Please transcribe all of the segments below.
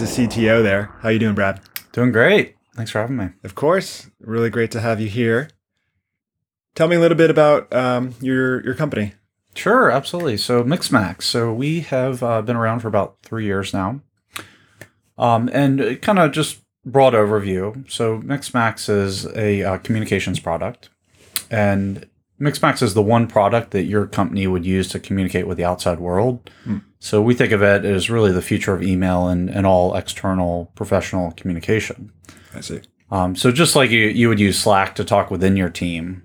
the CTO there. How you doing, Brad? Doing great. Thanks for having me. Of course. Really great to have you here. Tell me a little bit about um, your your company. Sure, absolutely. So Mixmax. So we have uh, been around for about three years now, um, and kind of just broad overview. So Mixmax is a uh, communications product, and Mixmax is the one product that your company would use to communicate with the outside world. Hmm. So we think of it as really the future of email and, and all external professional communication. I see. Um, so just like you, you would use Slack to talk within your team,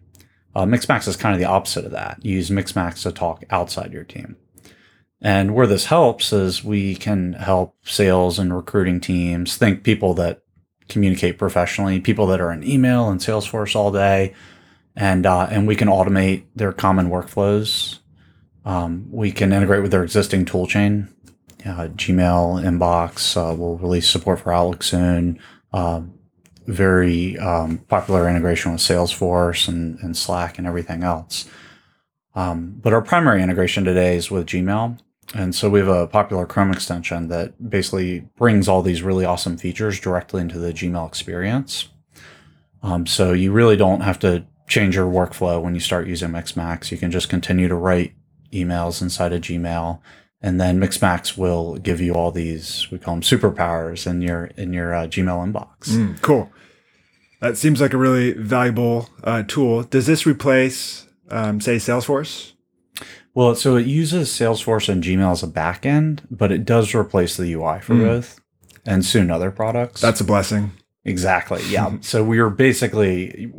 uh, Mixmax is kind of the opposite of that. You use Mixmax to talk outside your team. And where this helps is we can help sales and recruiting teams think people that communicate professionally, people that are in email and Salesforce all day, and uh, and we can automate their common workflows. Um, we can integrate with their existing toolchain. Uh, Gmail inbox uh, will release support for Outlook soon. Um, very um, popular integration with Salesforce and, and Slack and everything else. Um, but our primary integration today is with Gmail. And so we have a popular Chrome extension that basically brings all these really awesome features directly into the Gmail experience. Um, so you really don't have to change your workflow when you start using Mixmax. You can just continue to write emails inside of Gmail and then Mixmax will give you all these we call them superpowers in your in your uh, Gmail inbox. Mm, cool. That seems like a really valuable uh, tool. Does this replace, um, say, Salesforce? Well, so it uses Salesforce and Gmail as a backend, but it does replace the UI for Mm. both, and soon other products. That's a blessing. exactly yeah. so we are basically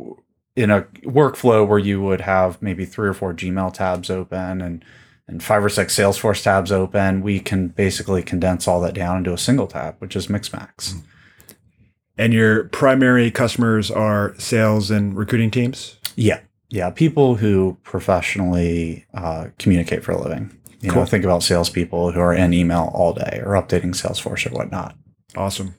in a workflow where you would have maybe three or four Gmail tabs open and and five or six Salesforce tabs open. We can basically condense all that down into a single tab, which is Mixmax. And your primary customers are sales and recruiting teams. Yeah. Yeah. People who professionally uh, communicate for a living. You Cool. know, think about salespeople who are in email all day or updating Salesforce or whatnot. Awesome.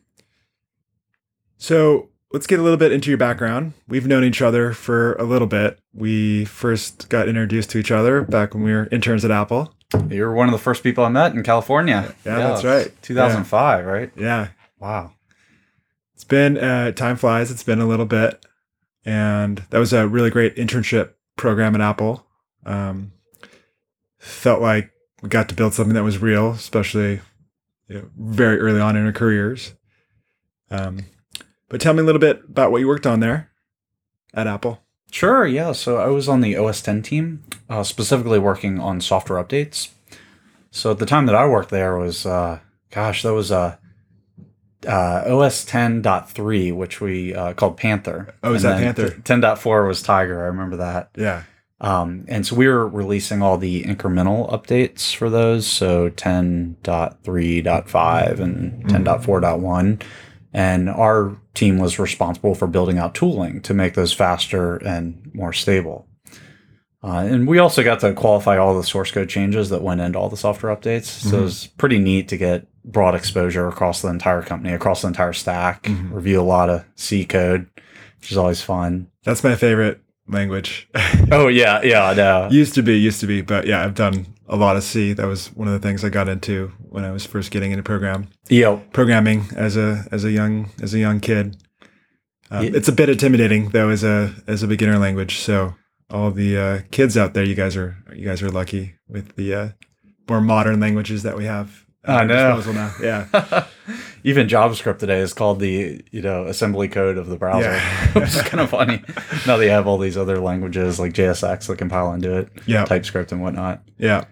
So let's get a little bit into your background. We've known each other for a little bit. We first got introduced to each other back when we were interns at Apple. You were one of the first people I met in California. Yeah, that's right. 2005, right? Yeah, Wow. it's been uh, time flies. It's been a little bit, and that was a really great internship program at Apple. Um, felt like we got to build something that was real, especially you know, very early on in our careers. Um, but tell me a little bit about what you worked on there at Apple. Sure, yeah. So I was on the OS 10 team, uh, specifically working on software updates. So at the time that I worked there was, uh, gosh, that was uh, uh, OS 10.3, which we uh, called Panther. Oh, is And that Panther? 10.4 was Tiger. I remember that. Yeah. Um, and so we were releasing all the incremental updates for those. So 10.3.5 and 10.4.1. And our team was responsible for building out tooling to make those faster and more stable. Uh, and we also got to qualify all the source code changes that went into all the software updates. So Mhm. it was pretty neat to get broad exposure across the entire company, across the entire stack, Mhm. review a lot of C code, which is always fun. That's my favorite language. Oh, yeah, yeah, I know. used to be, used to be, but yeah, I've done of C. That was one of the things I got into when I was first getting into program Yeah, programming as a as a young as a young kid. Um, Yeah. It's a bit intimidating though as a as a beginner language. So all the uh, kids out there, you guys are you guys are lucky with the uh, more modern languages that we have. I know. Now. Yeah. Even JavaScript today is called the you know assembly code of the browser, Yeah. which is kind of funny. Now they have all these other languages like JSX that compile into it, Yeah. TypeScript and whatnot. Yeah.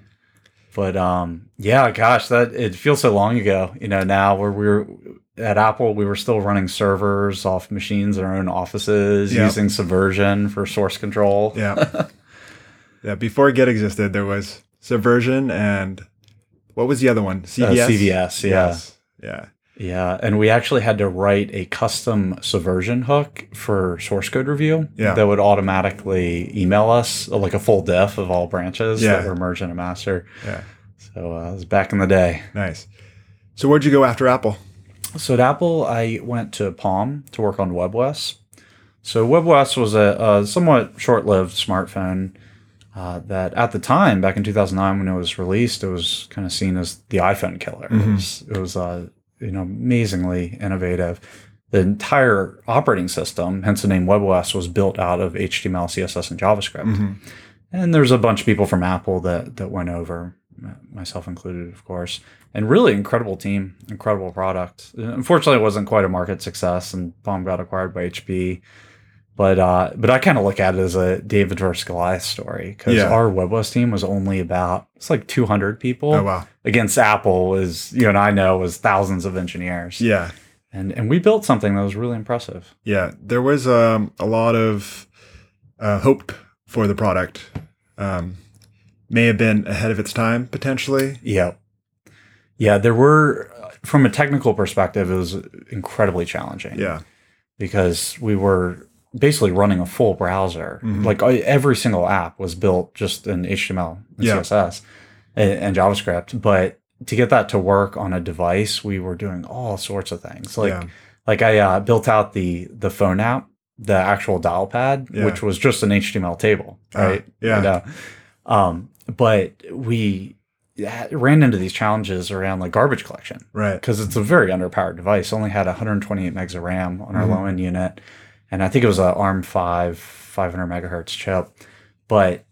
But um, yeah, gosh, that it feels so long ago. You know, now where we were at Apple, we were still running servers off machines in our own offices, Yeah. using Subversion for source control. Yeah. yeah. Before Git existed, there was Subversion and what was the other one? Uh, CVS. CVS, yeah. Yes. Yeah. Yeah, and we actually had to write a custom subversion hook for source code review Yeah. that would automatically email us like a full diff of all branches Yeah. that were merged into master. Yeah. So uh, it was back in the day. Nice. So where'd you go after Apple? So at Apple, I went to Palm to work on WebOS. So WebOS was a, a somewhat short-lived smartphone. uh, that at the time, back in 2009 when it was released, it was kind of seen as the iPhone killer. It Mhm. was, it was uh, you know, amazingly innovative. The entire operating system, hence the name WebOS, was built out of HTML, CSS, and JavaScript. Mhm. And there's a bunch of people from Apple that that went over, myself included, of course. And really incredible team, incredible product. Unfortunately, it wasn't quite a market success, and Palm got acquired by HP. But uh, but I kind of look at it as a David versus Goliath story because Yeah. our WebOS team was only about it's like 200 people Oh wow. against Apple is you and I know was thousands of engineers. Yeah. And and we built something that was really impressive. Yeah. There was um, a lot of uh, hope for the product. Um, may have been ahead of its time potentially. Yeah. Yeah, there were from a technical perspective, it was incredibly challenging. Yeah. Because we were basically running a full browser. Mhm. Like uh, every single app was built just in HTML and Yeah. CSS and, and JavaScript. But to get that to work on a device, we were doing all sorts of things. Like yeah. like I uh, built out the the phone app, the actual dial pad, Yeah. which was just an HTML table, Uh, right? yeah. And, uh, um, but we ran into these challenges around like garbage collection Right. because it's a very underpowered device. Only had 128 megs of RAM on our Mhm. low end unit, and I think it was a ARM five 500 megahertz chip. But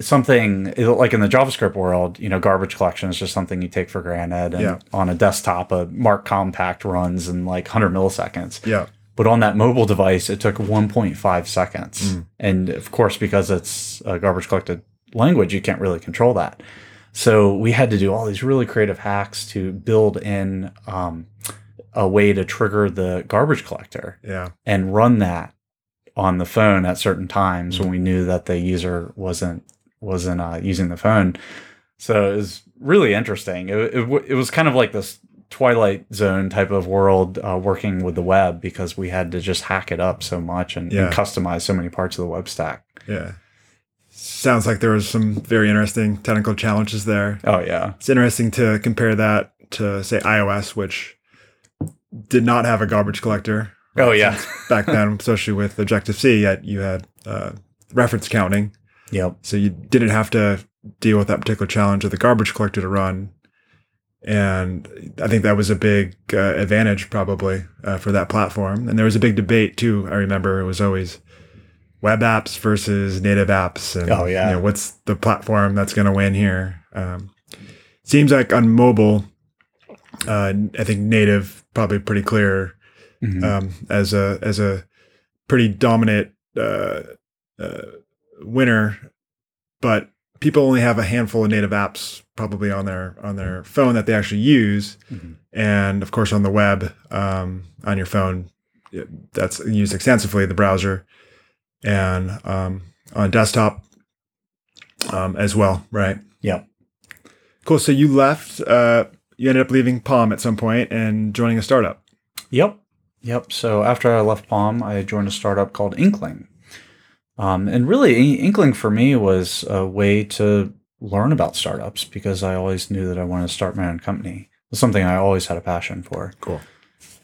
something like in the JavaScript world, you know, garbage collection is just something you take for granted. And Yeah. on a desktop, a Mark Compact runs in like 100 milliseconds. Yeah. But on that mobile device, it took 1.5 seconds. Mm. And of course, because it's a garbage collected language, you can't really control that. So we had to do all these really creative hacks to build in um, a way to trigger the garbage collector Yeah. and run that on the phone at certain times when we knew that the user wasn't wasn't uh, using the phone. So it was really interesting. It, it, it was kind of like this Twilight Zone type of world uh, working with the web because we had to just hack it up so much and, Yeah. and customize so many parts of the web stack. Yeah. Sounds like there was some very interesting technical challenges there. Oh yeah, It's interesting to compare that to say iOS, which did not have a garbage collector. oh yeah, Back then, especially with Objective C, yet you had uh, reference counting. yep, So you didn't have to deal with that particular challenge of the garbage collector to run. And I think that was a big uh, advantage probably uh, for that platform. And there was a big debate too. I remember it was always web apps versus native apps. And, Oh, yeah. You know, what's the platform that's going to win here? Um, seems like on mobile, uh, I think native probably pretty clear Mhm. um, as a as a pretty dominant uh, uh, winner, but people only have a handful of native apps probably on their on their phone that they actually use, Mhm. and of course on the web um, on your phone it- that's used extensively the browser, and um, on desktop um, as well, right? Yep. Cool. So you left. Uh, you ended up leaving Palm at some point and joining a startup. Yep. Yep. So after I left Palm, I joined a startup called Inkling. Um, and really, Inkling for me was a way to learn about startups because I always knew that I wanted to start my own company. It was something I always had a passion for. Cool.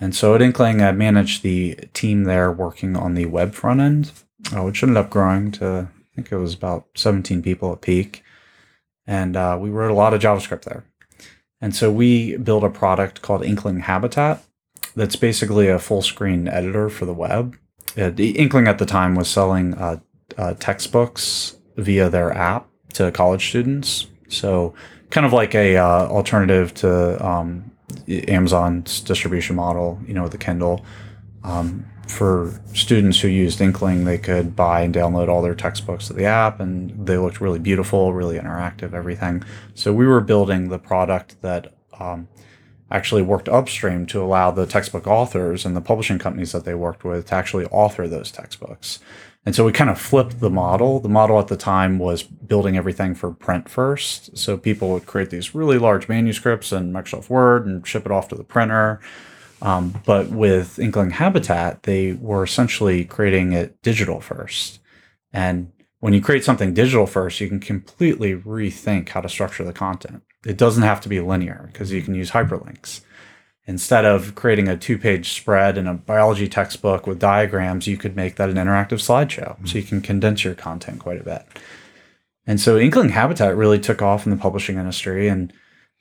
And so at Inkling, I managed the team there working on the web front end, uh, which ended up growing to, I think it was about 17 people at peak. And uh, we wrote a lot of JavaScript there. And so we built a product called Inkling Habitat that's basically a full screen editor for the web. Uh, the Inkling at the time was selling uh, uh, textbooks via their app to college students. So kind of like a uh, alternative to um, Amazon's distribution model, you know, the Kindle. Um, for students who used Inkling, they could buy and download all their textbooks to the app, and they looked really beautiful, really interactive, everything. So we were building the product that um, actually worked upstream to allow the textbook authors and the publishing companies that they worked with to actually author those textbooks. And so we kind of flipped the model. The model at the time was building everything for print first. So people would create these really large manuscripts in Microsoft Word and ship it off to the printer. Um, but with Inkling Habitat, they were essentially creating it digital first. And when you create something digital first, you can completely rethink how to structure the content. It doesn't have to be linear because you can use hyperlinks. Instead of creating a two page spread in a biology textbook with diagrams, you could make that an interactive slideshow. So you can condense your content quite a bit. And so Inkling Habitat really took off in the publishing industry and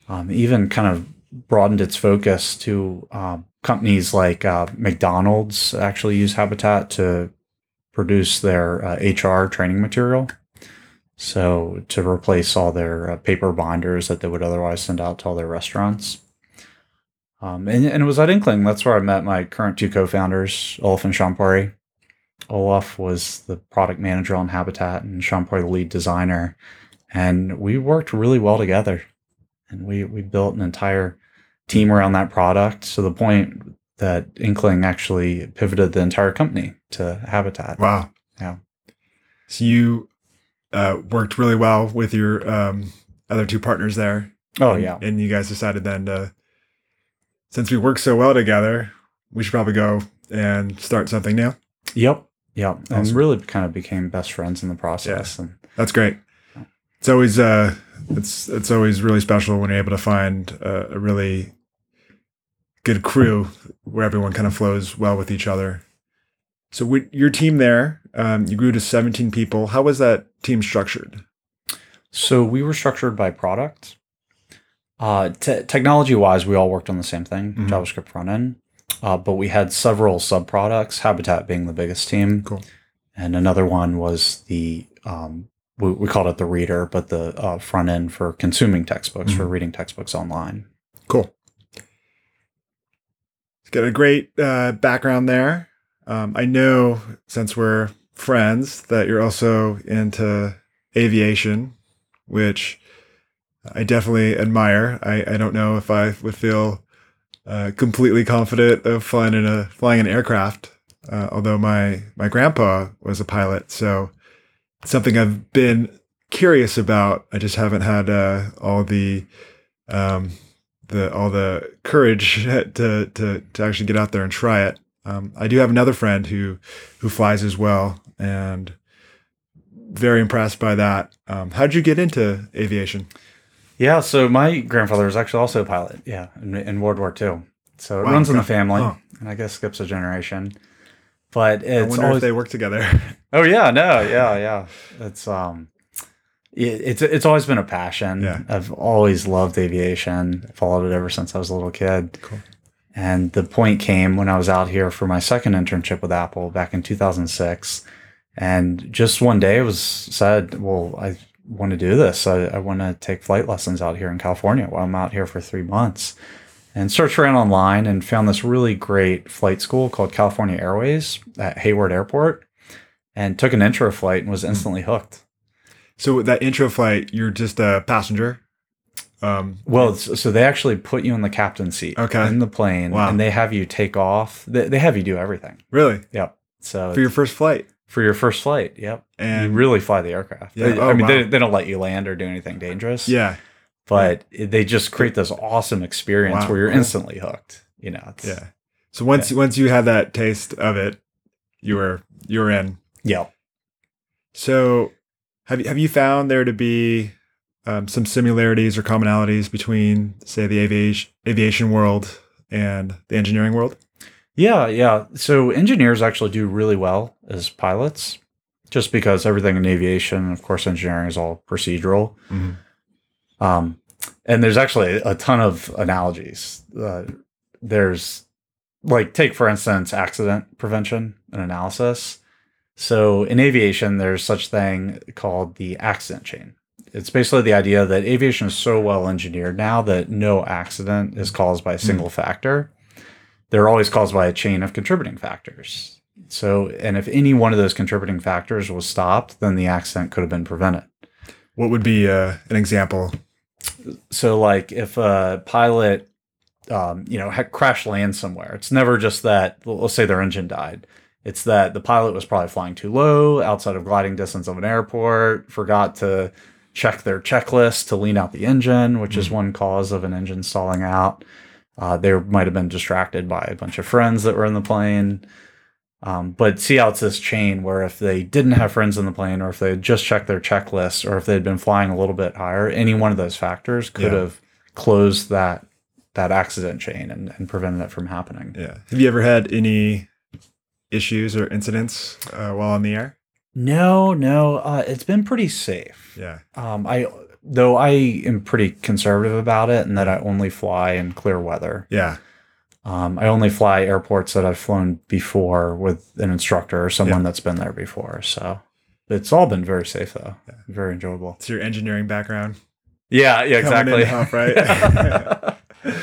um, even kind of broadened its focus to um, companies like uh, McDonald's actually use Habitat to produce their uh, HR training material. So to replace all their uh, paper binders that they would otherwise send out to all their restaurants. Um, and, and it was at Inkling. That's where I met my current two co-founders, Olof and Chanpory. Olof was the product manager on Habitat and Chanpory the lead designer. And we worked really well together. And we, we built an entire team around that product to the point that Inkling actually pivoted the entire company to Habitat. Wow. Yeah. So you uh, worked really well with your um, other two partners there. Oh, and- yeah. And you guys decided then to, since we work so well together, we should probably go and start something new. Yep. Yep. And really kind of became best friends in the process. And That's great. It's always uh, it's it's always really special when you're able to find a, a really good crew where everyone kind of flows well with each other. So with your team there, um, you grew to 17 people. How was that team structured? So we were structured by product. Uh, te- technology wise, we all worked on the same thing, Mhm. JavaScript front end. Uh, but we had several sub products, Habitat being the biggest team. Cool. And another one was the, um, we, we called it the reader, but the uh, front end for consuming textbooks, for Mhm. reading textbooks online. Cool. Got a great uh, background there. Um, I know since we're friends that you're also into aviation, which I definitely admire. I, I don't know if I would feel uh, completely confident of flying in a flying an aircraft, uh, although my my grandpa was a pilot, so it's something I've been curious about. I just haven't had uh, all the um, the all the courage to to to actually get out there and try it. Um, I do have another friend who who flies as well, and very impressed by that. Um, how did you get into aviation? Yeah, so my grandfather was actually also a pilot. Yeah, in, in World War II. So it Wow, runs in the family, Huh. and I guess skips a generation. But I it's wonder always, if they work together. Oh yeah, no, yeah, yeah. It's um, it's it's always been a passion. Yeah. I've always loved aviation. Followed it ever since I was a little kid. Cool. And the point came when I was out here for my second internship with Apple back in 2006. And just one day it was said, well, I want to do this. I, I want to take flight lessons out here in California while I'm out here for three months. And searched around online and found this really great flight school called California Airways at Hayward Airport and took an intro flight and was hmm. instantly hooked. So with that intro flight, you're just a passenger. Um, Well, so they actually put you in the captain's seat Okay. in the plane Wow. and they have you take off. They, they have you do everything. really Yep. So for your first flight, for your first flight. Yep. and you really fly the aircraft. Yeah. I- Oh, I mean, they, wow. they don't let you land or do anything dangerous. yeah, But it- they just create this awesome experience Wow, where you're instantly hooked. You know, yeah. So once once you had that taste of it, you were you were in. Yeah. So, have you have you found there to be um, some similarities or commonalities between, say, the aviation aviation world and the engineering world? Yeah. Yeah. So engineers actually do really well as pilots just because everything in aviation, of course, engineering is all procedural. Mhm. Um, and there's actually a ton of analogies. Uh, there's like take for instance accident prevention and analysis. So in aviation, there's such thing called the accident chain. It's basically the idea that aviation is so well engineered now that no accident is caused by a single factor. They're always caused by a chain of contributing factors. So, and if any one of those contributing factors was stopped, then the accident could have been prevented. What would be uh, an example? so like if a pilot um, you know crash lands somewhere it's never just that let's say their engine died it's that the pilot was probably flying too low outside of gliding distance of an airport forgot to check their checklist to lean out the engine which is one cause of an engine stalling out uh, they might have been distracted by a bunch of friends that were in the plane um, but see how it's this chain where if they didn't have friends in the plane, or if they had just checked their checklist, or if they had been flying a little bit higher, any one of those factors could Yeah. have closed that that accident chain and, and prevented it from happening. Yeah. Have you ever had any issues or incidents uh, while on the air? No, no, uh, it's been pretty safe. Yeah. Um, I though I am pretty conservative about it, and that I only fly in clear weather. Yeah. Um, I only fly airports that I've flown before with an instructor or someone Yeah. that's been there before. So it's all been very safe though, very enjoyable. It's your engineering background. Yeah, yeah, Coming exactly. right?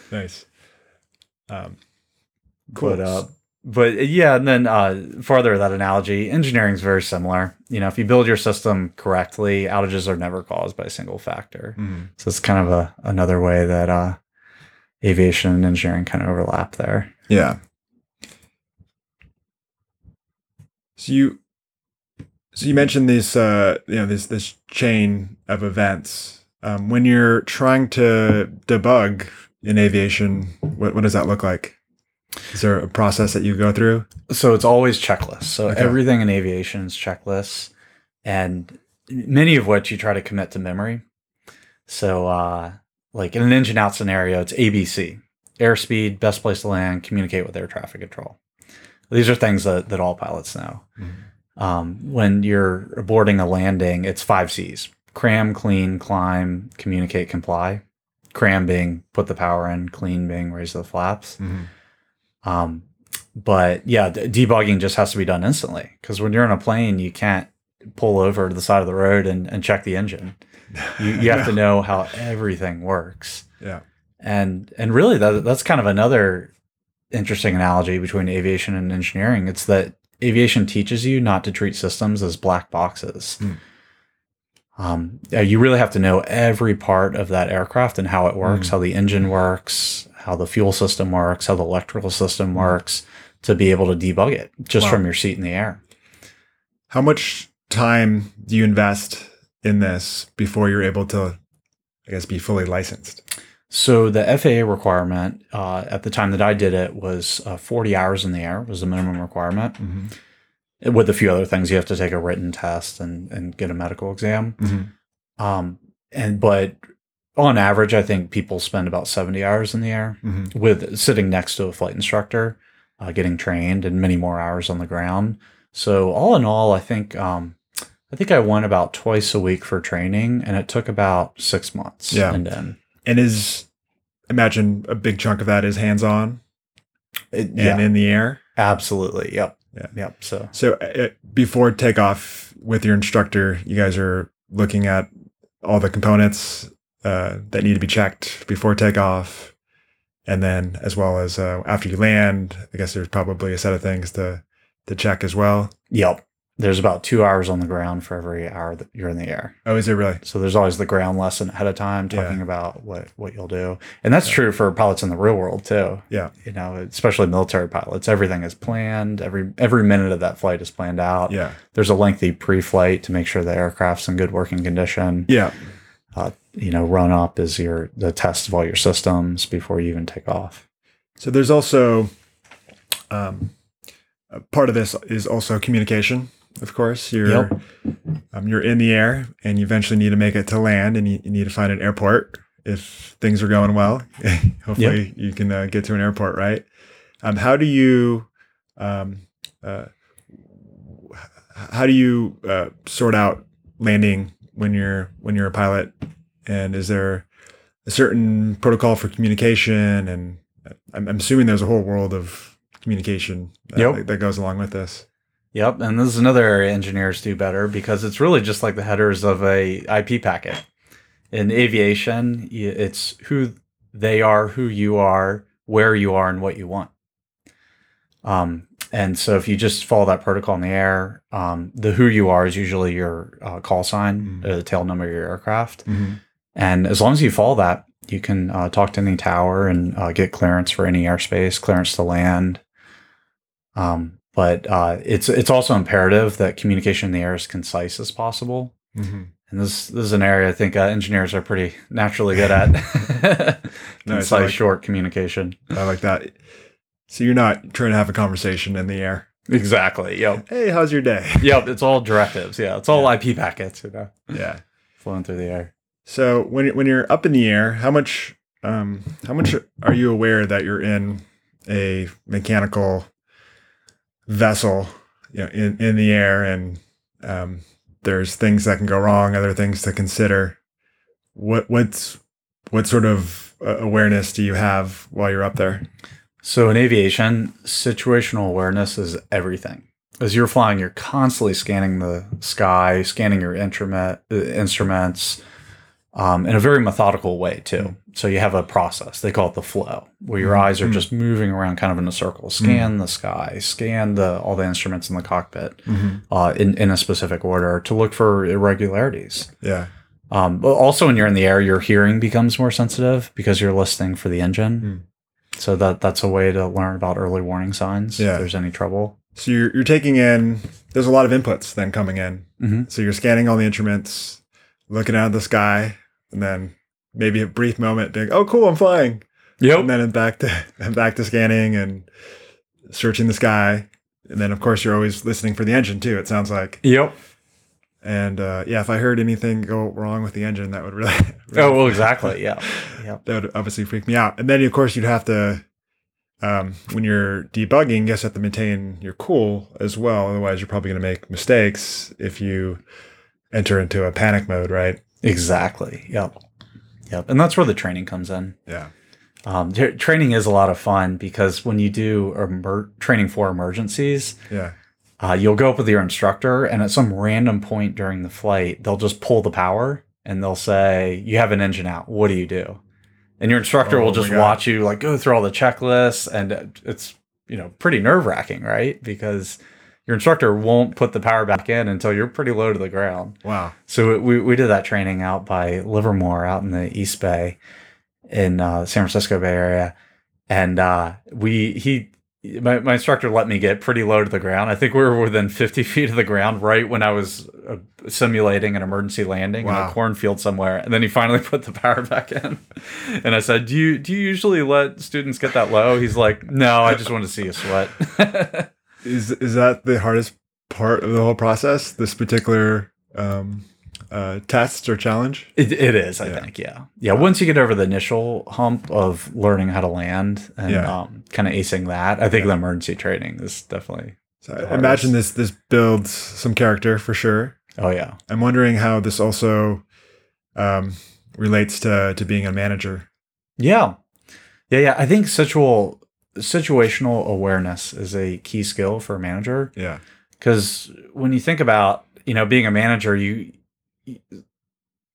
nice. Um, cool. But uh, but yeah, and then uh, further that analogy, engineering is very similar. You know, if you build your system correctly, outages are never caused by a single factor. Mhm. So it's kind of a another way that uh, aviation and engineering kind of overlap there. Yeah. So you, so you mentioned this, uh, you know, this this chain of events. Um, when you're trying to debug in aviation, what what does that look like? Is there a process that you go through? So it's always checklists. So Okay. everything in aviation is checklists, and many of which you try to commit to memory. So, uh, like in an engine out scenario, it's ABC: airspeed, best place to land, communicate with air traffic control. These are things that, that all pilots know. Um, when you're boarding a landing, it's five C's: cram, clean, climb, communicate, comply. Cram being put the power in, clean being raise the flaps. Mhm. Um, but yeah, debugging just has to be done instantly because when you're in a plane, you can't pull over to the side of the road and, and check the engine. You, you have to know how everything works. Yeah. And and really, that, that's kind of another interesting analogy between aviation and engineering. It's that aviation teaches you not to treat systems as black boxes. Hmm. Um, you really have to know every part of that aircraft and how it works, Hmm. how the engine works, how the fuel system works, how the electrical system works to be able to debug it just Wow. from your seat in the air. How much time do you invest in this before you're able to, I guess, be fully licensed? So the FAA requirement uh, at the time that I did it was uh, 40 hours in the air was the minimum requirement. Mm-hmm. With a few other things, you have to take a written test and, and get a medical exam. Mm-hmm. Um, and but on average, I think people spend about 70 hours in the air Mm-hmm. with sitting next to a flight instructor, uh, getting trained, and many more hours on the ground. So all in all, I think um, I think I went about twice a week for training, and it took about six months. Yeah. and then And is imagine a big chunk of that is hands on and yeah, in the air. absolutely, yep, Yeah. yep. So So uh, before takeoff with your instructor, you guys are looking at all the components uh, that need to be checked before takeoff, and then as well as uh, after you land. I guess there's probably a set of things to to check as well. yep. There's about two hours on the ground for every hour that you're in the air. Oh, is it really? So there's always the ground lesson ahead of time Yeah. talking about what what you'll do, and that's true for pilots in the real world too. Yeah. you know, especially military pilots. Everything is planned. Every every minute of that flight is planned out. Yeah. There's a lengthy pre-flight to make sure the aircraft's in good working condition. Yeah. Uh, you know, run up is your the test of all your systems before you even take off. So there's also um, part of this is also communication. Of course, you're Yep. um, you're in the air, and you eventually need to make it to land, and you, you need to find an airport if things are going well. Hopefully, you can uh, get to an airport, right? Um, how do you um, uh, how do you uh, sort out landing when you're when you're a pilot? And is there a certain protocol for communication? And I'm, I'm assuming there's a whole world of communication uh, Yep. that, that goes along with this. Yep, and this is another area engineers do better because it's really just like the headers of a IP packet. In aviation, it's who they are, who you are, where you are, and what you want. Um, and so if you just follow that protocol in the air, um, the who you are is usually your uh, call sign, Mhm. or the tail number of your aircraft. And as long as you follow that, you can uh, talk to any tower and uh, get clearance for any airspace, clearance to land. Um, but uh, it's it's also imperative that communication in the air is concise as possible. Mm-hmm. And this this is an area I think uh, engineers are pretty naturally good at. I concise, like- short communication. I like that. So you're not trying to have a conversation in the air. Exactly. Yep. Hey, how's your day? Yep. It's all directives. Yeah. It's all IP packets. You know, yeah. flowing through the air. So when when you're up in the air, how much um how much are you aware that you're in a mechanical vessel you know in in the air and um, there's things that can go wrong, other things to consider. What what's what sort of uh, awareness do you have while you're up there? So in aviation, situational awareness is everything. As you're flying, you're constantly scanning the sky, scanning your instrument uh, instruments um, in a very methodical way too. So you have a process. They call it the flow, where your Mhm. eyes are Mhm. just moving around kind of in a circle. Scan the sky, scan the all the instruments in the cockpit uh, in in a specific order to look for irregularities. Yeah. Um, but also, when you're in the air, your hearing becomes more sensitive because you're listening for the engine. So that that's a way to learn about early warning signs Yeah. if there's any trouble. So you're you're taking in. There's a lot of inputs then coming in. hmm So you're scanning all the instruments, looking out at the sky, and then maybe a brief moment being, "Oh, cool, I'm flying," Yep. and then back to and back to scanning and searching the sky, and then of course you're always listening for the engine too. It sounds like, Yep. And uh, yeah, if I heard anything go wrong with the engine, that would really, Oh well, exactly. Yeah. Yep. that would obviously freak me out. And then of course you'd have to. Um, when you're debugging, you guess have to maintain your cool as well. Otherwise, you're probably going to make mistakes if you enter into a panic mode, right? Exactly. Yep. Yep. And that's where the training comes in. Yeah. Um, tra- training is a lot of fun because when you do emer- training for emergencies, Yeah. Uh, you'll go up with your instructor, and at some random point during the flight, they'll just pull the power and they'll say, "You have an engine out. What do you do?" And your instructor Oh will just watch you like go through all the checklists, and it's you know pretty nerve wracking, right? Because your instructor won't put the power back in until you're pretty low to the ground. Wow. So we, we did that training out by Livermore out in the East Bay in uh, San Francisco Bay Area. And uh, we, he, my, my instructor let me get pretty low to the ground. I think we were within 50 feet of the ground right when I was uh, simulating an emergency landing in a cornfield somewhere. And then he finally put the power back in. And I said, do you, do you usually let students get that low? He's like, no, I just want to see you sweat. Is is that the hardest part of the whole process? This particular um, uh, test or challenge? It, it is, I Yeah. think, yeah. Yeah, once you get over the initial hump of learning how to land and Yeah. um, kind of acing that, I think the emergency training is definitely, So I imagine this this builds some character for sure. oh, yeah. I'm wondering how this also um, relates to to being a manager. Yeah. Yeah, yeah. I think situa- situational awareness is a key skill for a manager Yeah. because when you think about, you know, being a manager, you,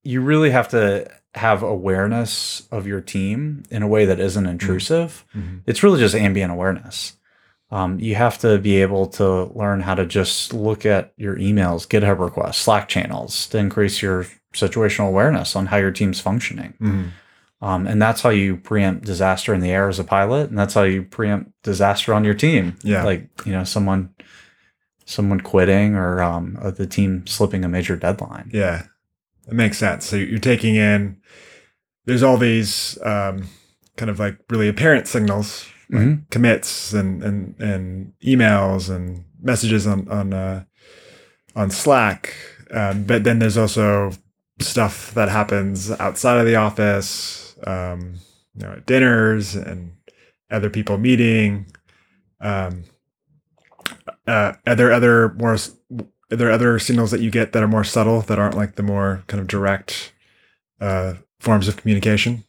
you really have to have awareness of your team in a way that isn't intrusive. Mhm. it's really just ambient awareness. Um, you have to be able to learn how to just look at your emails, GitHub requests, Slack channels to increase your situational awareness on how your team's functioning. Mhm. Um, and that's how you preempt disaster in the air as a pilot, and that's how you preempt disaster on your team. Yeah. like you know someone, someone quitting or um, uh, the team slipping a major deadline. Yeah, it makes sense. So you're taking in. There's all these um, kind of like really apparent signals, like Mhm. commits and and and emails and messages on on uh, on Slack. Um, but then there's also stuff that happens outside of the office, um, you know, at dinners and other people meeting. Um, uh, are there other more? Are there other signals that you get that are more subtle that aren't like the more kind of direct uh, forms of communication?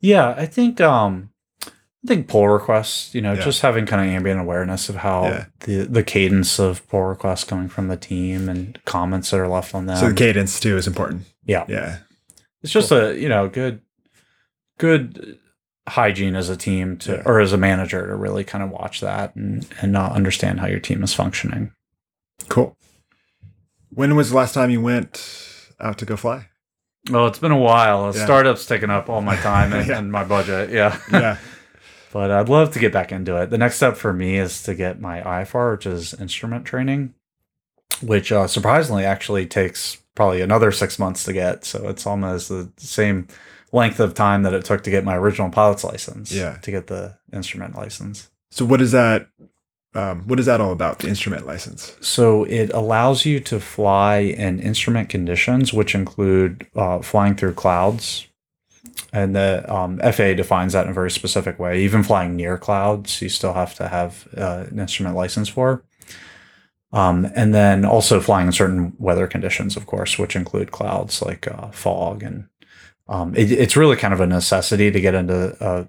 Yeah, I think um I think pull requests, you know, Yeah. just having kind of ambient awareness of how Yeah. the the cadence of pull requests coming from the team and comments that are left on them. so the cadence too is important. yeah. Yeah, It's just a, you know, good good hygiene as a team to Yeah. or as a manager to really kind of watch that and and uh, understand how your team is functioning. cool. When was the last time you went out to go fly? Well, it's been a while. Yeah. Startups taking up all my time and, Yeah. and my budget. Yeah. Yeah, but I'd love to get back into it. The next step for me is to get my IFR, which is instrument training, which uh, surprisingly actually takes probably another six months to get. So it's almost the same length of time that it took to get my original pilot's license. Yeah. To get the instrument license. So what is that? Um, what is that all about? The instrument license. So it allows you to fly in instrument conditions, which include uh, flying through clouds. And the um, FAA defines that in a very specific way. Even flying near clouds, you still have to have uh, an instrument license for. Um, and then also flying in certain weather conditions, of course, which include clouds like uh, fog. And um, it, it's really kind of a necessity to get into uh,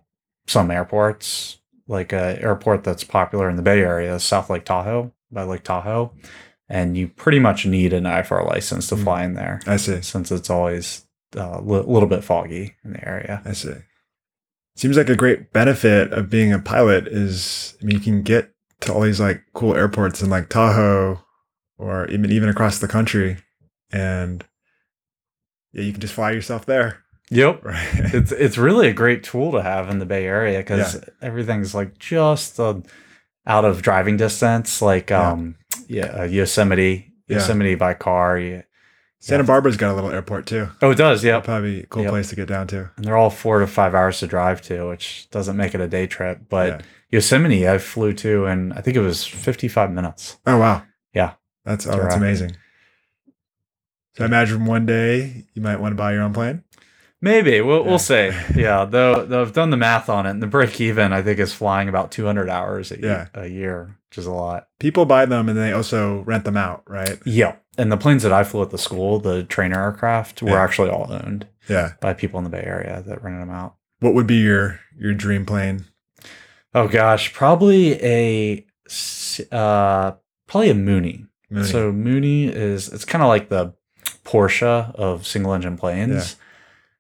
some airports, like an airport that's popular in the Bay Area, South Lake Tahoe by Lake Tahoe. And you pretty much need an IFR license to Mm. fly in there I see. since it's always a li- little bit foggy in the area. I see. Seems like a great benefit of being a pilot is, I mean, you can get to all these like cool airports in like Tahoe or even even across the country, and yeah, you can just fly yourself there, Yep. right? it's it's really a great tool to have in the Bay Area because everything's like just uh, out of driving distance. Like Yeah. um, yeah, uh, Yosemite, Yeah. Yosemite by car. You, Santa Barbara's got a little airport too. oh, it does. Yeah, Probably a cool Yep. place to get down to. And they're all four to five hours to drive to, which doesn't make it a day trip. But Yeah. Yosemite, I flew to, and I think it was fifty five minutes. Oh wow. Yeah. That's oh, that's amazing. So I imagine one day you might want to buy your own plane. Maybe we'll Yeah. we'll say yeah. Though, though I've done the math on it, and the break even I think is flying about two hundred hours a, Yeah. a year, which is a lot. People buy them and they also rent them out, right? Yeah. And the planes that I flew at the school, the trainer aircraft, were Yeah. actually all owned Yeah. by people in the Bay Area that rented them out. What would be your your dream plane? Oh gosh, probably a uh probably a Mooney. Mooney? So Mooney is it's kind of like the Porsche of single engine planes.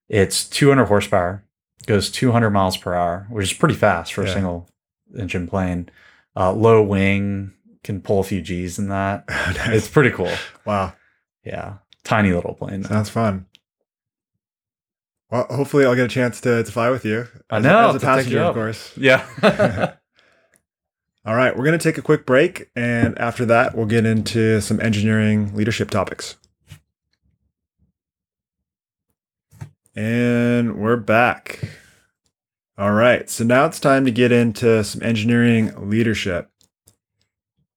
It's 200 horsepower, goes 200 miles per hour, which is pretty fast for Yeah. a single engine plane. Uh, low wing, can pull a few G's in that. It's pretty cool. wow. Yeah, tiny little plane. Sounds fun. Well, hopefully I'll get a chance to, to fly with you. I As- know, As a to take you passenger, of course. Yeah. All right, we're going to take a quick break. And after that, we'll get into some engineering leadership topics. And we're back. All right, so now it's time to get into some engineering leadership.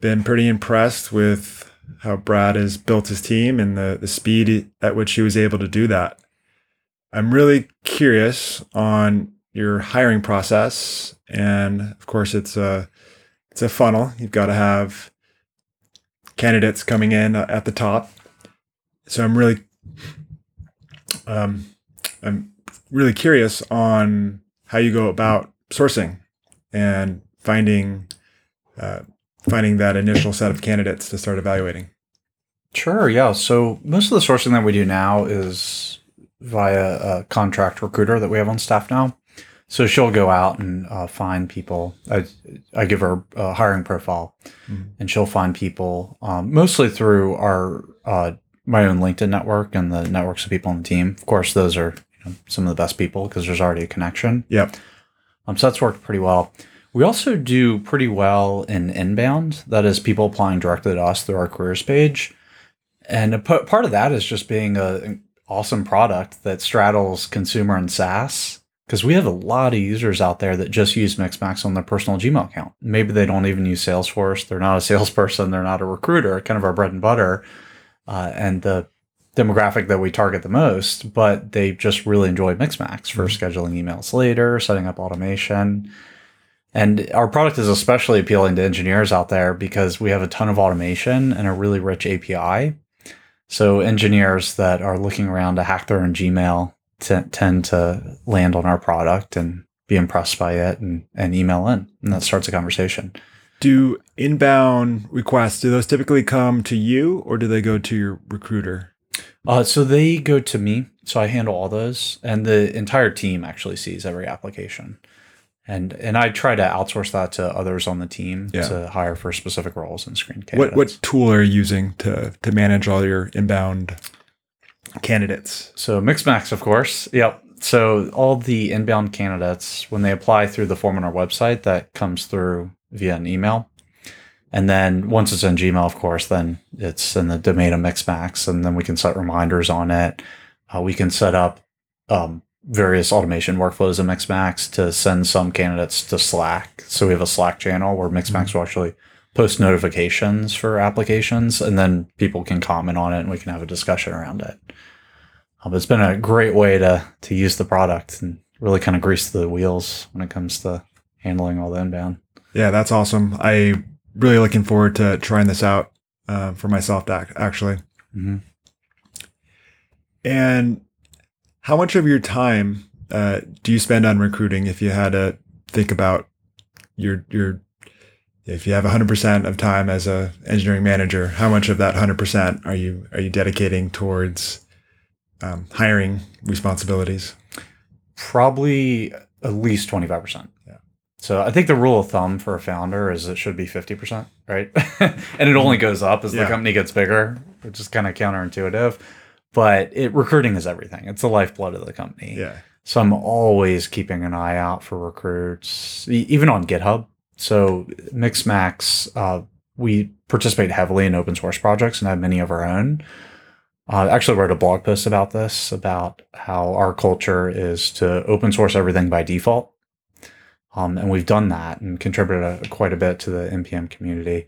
Been pretty impressed with how Brad has built his team and the, the speed at which he was able to do that. I'm really curious on your hiring process. And of course, it's a, it's a funnel. You've got to have candidates coming in at the top. So I'm really, um, I'm really curious on how you go about sourcing and finding, uh, finding that initial set of candidates to start evaluating. Sure, yeah. So most of the sourcing that we do now is via a contract recruiter that we have on staff now. So she'll go out and uh, find people. I, I give her a hiring profile, Mhm. and she'll find people um, mostly through our uh, my own LinkedIn network and the networks of people on the team. Of course, those are know, some of the best people because there's already a connection. Yep. Um, so that's worked pretty well. We also do pretty well in inbound. That is, people applying directly to us through our careers page. And p- part of that is just being a, an awesome product that straddles consumer and SaaS. Because we have a lot of users out there that just use Mixmax on their personal Gmail account. Maybe they don't even use Salesforce. They're not a salesperson. They're not a recruiter, kind of our bread and butter. Uh, and the demographic that we target the most, but they just really enjoy Mixmax for mm-hmm. scheduling emails later, setting up automation. And our product is especially appealing to engineers out there because we have a ton of automation and a really rich API. So engineers that are looking around to hack their own Gmail t- tend to land on our product and be impressed by it and, and email in. And that starts a conversation. Do inbound requests, do those typically come to you or do they go to your recruiter? Uh, so they go to me. So I handle all those, and the entire team actually sees every application. And and I try to outsource that to others on the team Yeah. to hire for specific roles and screen candidates. What what tool are you using to to manage all your inbound candidates? So Mixmax, of course. Yep. So all the inbound candidates, when they apply through the form on our website, that comes through via an email. And then once it's in Gmail, of course, then it's in the domain of Mixmax, and then we can set reminders on it. Uh, we can set up um, various automation workflows in Mixmax to send some candidates to Slack. So we have a Slack channel where Mixmax will actually post notifications for applications, and then people can comment on it, and we can have a discussion around it. Um, it's been a great way to to use the product and really kind of grease the wheels when it comes to handling all the inbound. Yeah, that's awesome. I really looking forward to trying this out uh, for myself, ac- actually. Mhm. And how much of your time uh, do you spend on recruiting? If you had to think about your your, if you have hundred percent of time as a engineering manager, how much of that hundred percent are you are you dedicating towards um, hiring responsibilities? Probably at least 25%. So I think the rule of thumb for a founder is it should be 50%, right? and it only goes up as Yeah. the company gets bigger, which is kind of counterintuitive. But it recruiting is everything. It's the lifeblood of the company. Yeah. So I'm always keeping an eye out for recruits, even on GitHub. So Mixmax, uh, we participate heavily in open source projects and have many of our own. I actually wrote a blog post about this, about how our culture is to open source everything by default. Um, and we've done that and contributed a, quite a bit to the NPM community.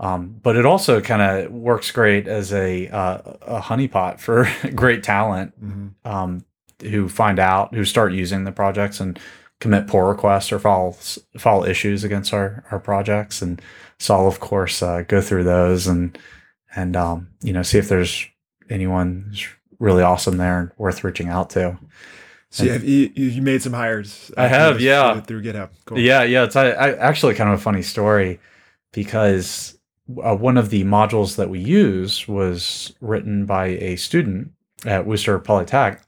Um, but it also kind of works great as a, uh, a honeypot for great talent hmm um, who find out who start using the projects and commit pull requests or file file issues against our our projects and so I'll of course uh, go through those and and um, you know see if there's anyone who's really awesome there and worth reaching out to. So you, have, you you made some hires. uh, I have, yeah. through GitHub. Cool. Yeah, yeah, it's I, I, actually kind of a funny story because uh, one of the modules that we use was written by a student at Worcester Polytech,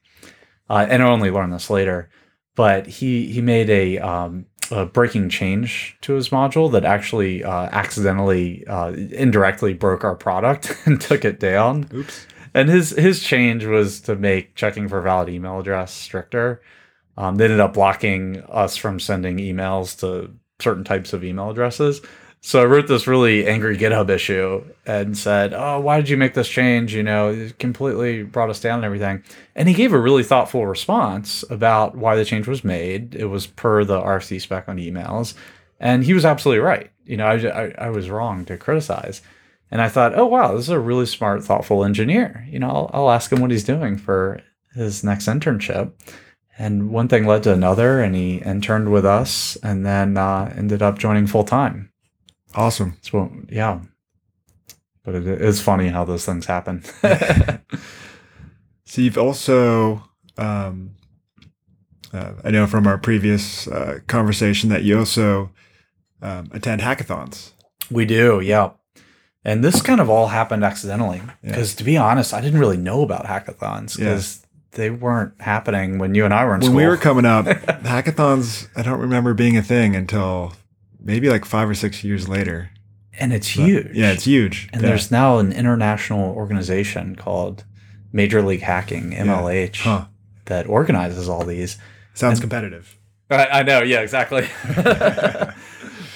uh, and I only learned this later. But he he made a, um, a breaking change to his module that actually uh, accidentally uh, indirectly broke our product and took it down. Oops. And his his change was to make checking for valid email address stricter. Um, they ended up blocking us from sending emails to certain types of email addresses. So I wrote this really angry GitHub issue and said, "Oh, why did you make this change? You know, it completely brought us down and everything." And he gave a really thoughtful response about why the change was made. It was per the RFC spec on emails, and he was absolutely right. You know, I, I, I was wrong to criticize. And I thought, oh wow, this is a really smart, thoughtful engineer. You know, I'll, I'll ask him what he's doing for his next internship. And one thing led to another, and he interned with us, and then uh, ended up joining full time. Awesome. So yeah, but it is funny how those things happen. So you've also, um, uh, I know from our previous uh, conversation that you also um, attend hackathons. we do, yeah. And this kind of all happened accidentally Yeah. because, to be honest, I didn't really know about hackathons Yeah. because they weren't happening when you and I were in When school. we were coming up, hackathons, I don't remember being a thing until maybe like five or six years later. and it's But, huge. Yeah, it's huge. And Yeah. there's now an international organization called Major League Hacking (MLH) Huh. that organizes all these. Sounds and- competitive. I, I know, yeah, exactly.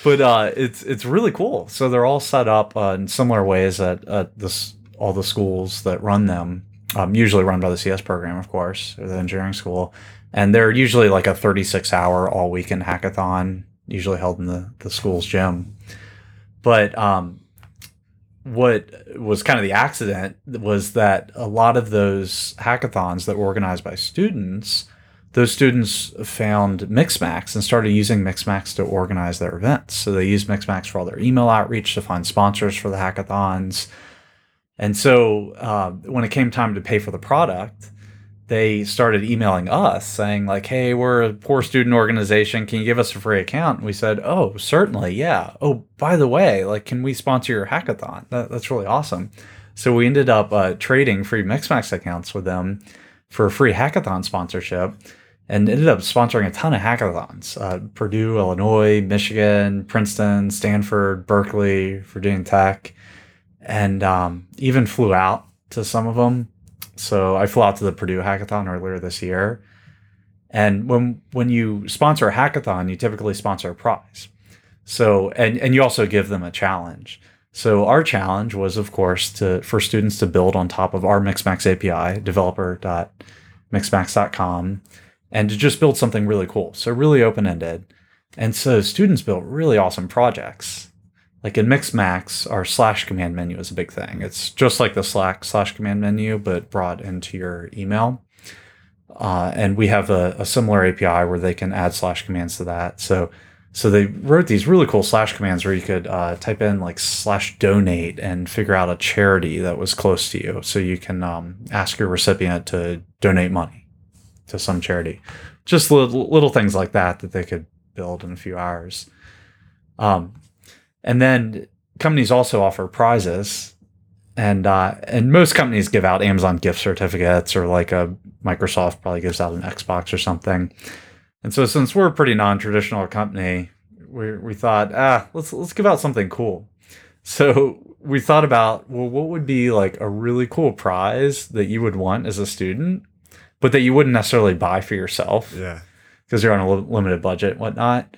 but uh, it's it's really cool. So they're all set up uh, in similar ways at, at this all the schools that run them. Um, usually run by the CS program, of course, or the engineering school, and they're usually like a 36 hour all weekend hackathon, usually held in the the school's gym. But um, what was kind of the accident was that a lot of those hackathons that were organized by students those students found Mixmax and started using Mixmax to organize their events. So they used Mixmax for all their email outreach to find sponsors for the hackathons. And so uh, when it came time to pay for the product, they started emailing us saying like, "Hey, we're a poor student organization. Can you give us a free account?" And we said, "Oh, certainly, yeah. Oh, by the way, like, can we sponsor your hackathon? That, that's really awesome." So we ended up uh, trading free Mixmax accounts with them for a free hackathon sponsorship and ended up sponsoring a ton of hackathons uh, Purdue, Illinois, Michigan, Princeton, Stanford, Berkeley, Virginia Tech, and um, even flew out to some of them. So I flew out to the Purdue hackathon earlier this year. And when when you sponsor a hackathon, you typically sponsor a prize. So and and you also give them a challenge. So our challenge was, of course, to for students to build on top of our Mixmax API, developer.mixmax.com, and to just build something really cool. So really open ended. And so students built really awesome projects. Like in Mixmax, our slash command menu is a big thing. It's just like the Slack slash command menu, but brought into your email. Uh, and we have a, a similar API where they can add slash commands to that. So So they wrote these really cool slash commands where you could uh, type in like slash donate and figure out a charity that was close to you. So you can um, ask your recipient to donate money to some charity. Just little, little things like that that they could build in a few hours. Um, and then companies also offer prizes, and uh, and most companies give out Amazon gift certificates or like a Microsoft probably gives out an Xbox or something. And so since we're a pretty non-traditional company, we we thought ah let's let's give out something cool. So we thought about well what would be like a really cool prize that you would want as a student, but that you wouldn't necessarily buy for yourself Yeah. because you're on a li- limited budget and whatnot.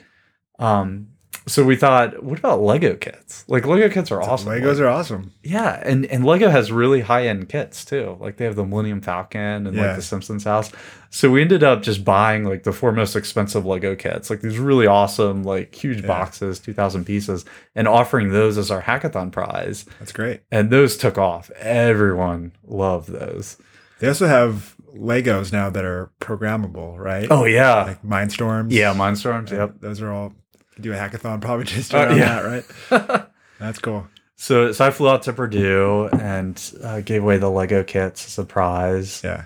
Um, so we thought, what about Lego kits? Like Lego kits are awesome. Legos are awesome. yeah, and and Lego has really high end kits too. Like they have the Millennium Falcon and Yeah. like the Simpsons house. So we ended up just buying like the four most expensive Lego kits, like these really awesome, like huge Yeah. boxes, two thousand pieces, and offering those as our hackathon prize. That's great. And those took off. Everyone loved those. They also have Legos now that are programmable, right? Oh yeah, like Mindstorms. yeah, Mindstorms. Uh, Yep. Those are all. Do a hackathon probably just Uh, yeah. that, right? That's cool. So, so I flew out to Purdue and uh, gave away the Lego kits as a prize. Yeah.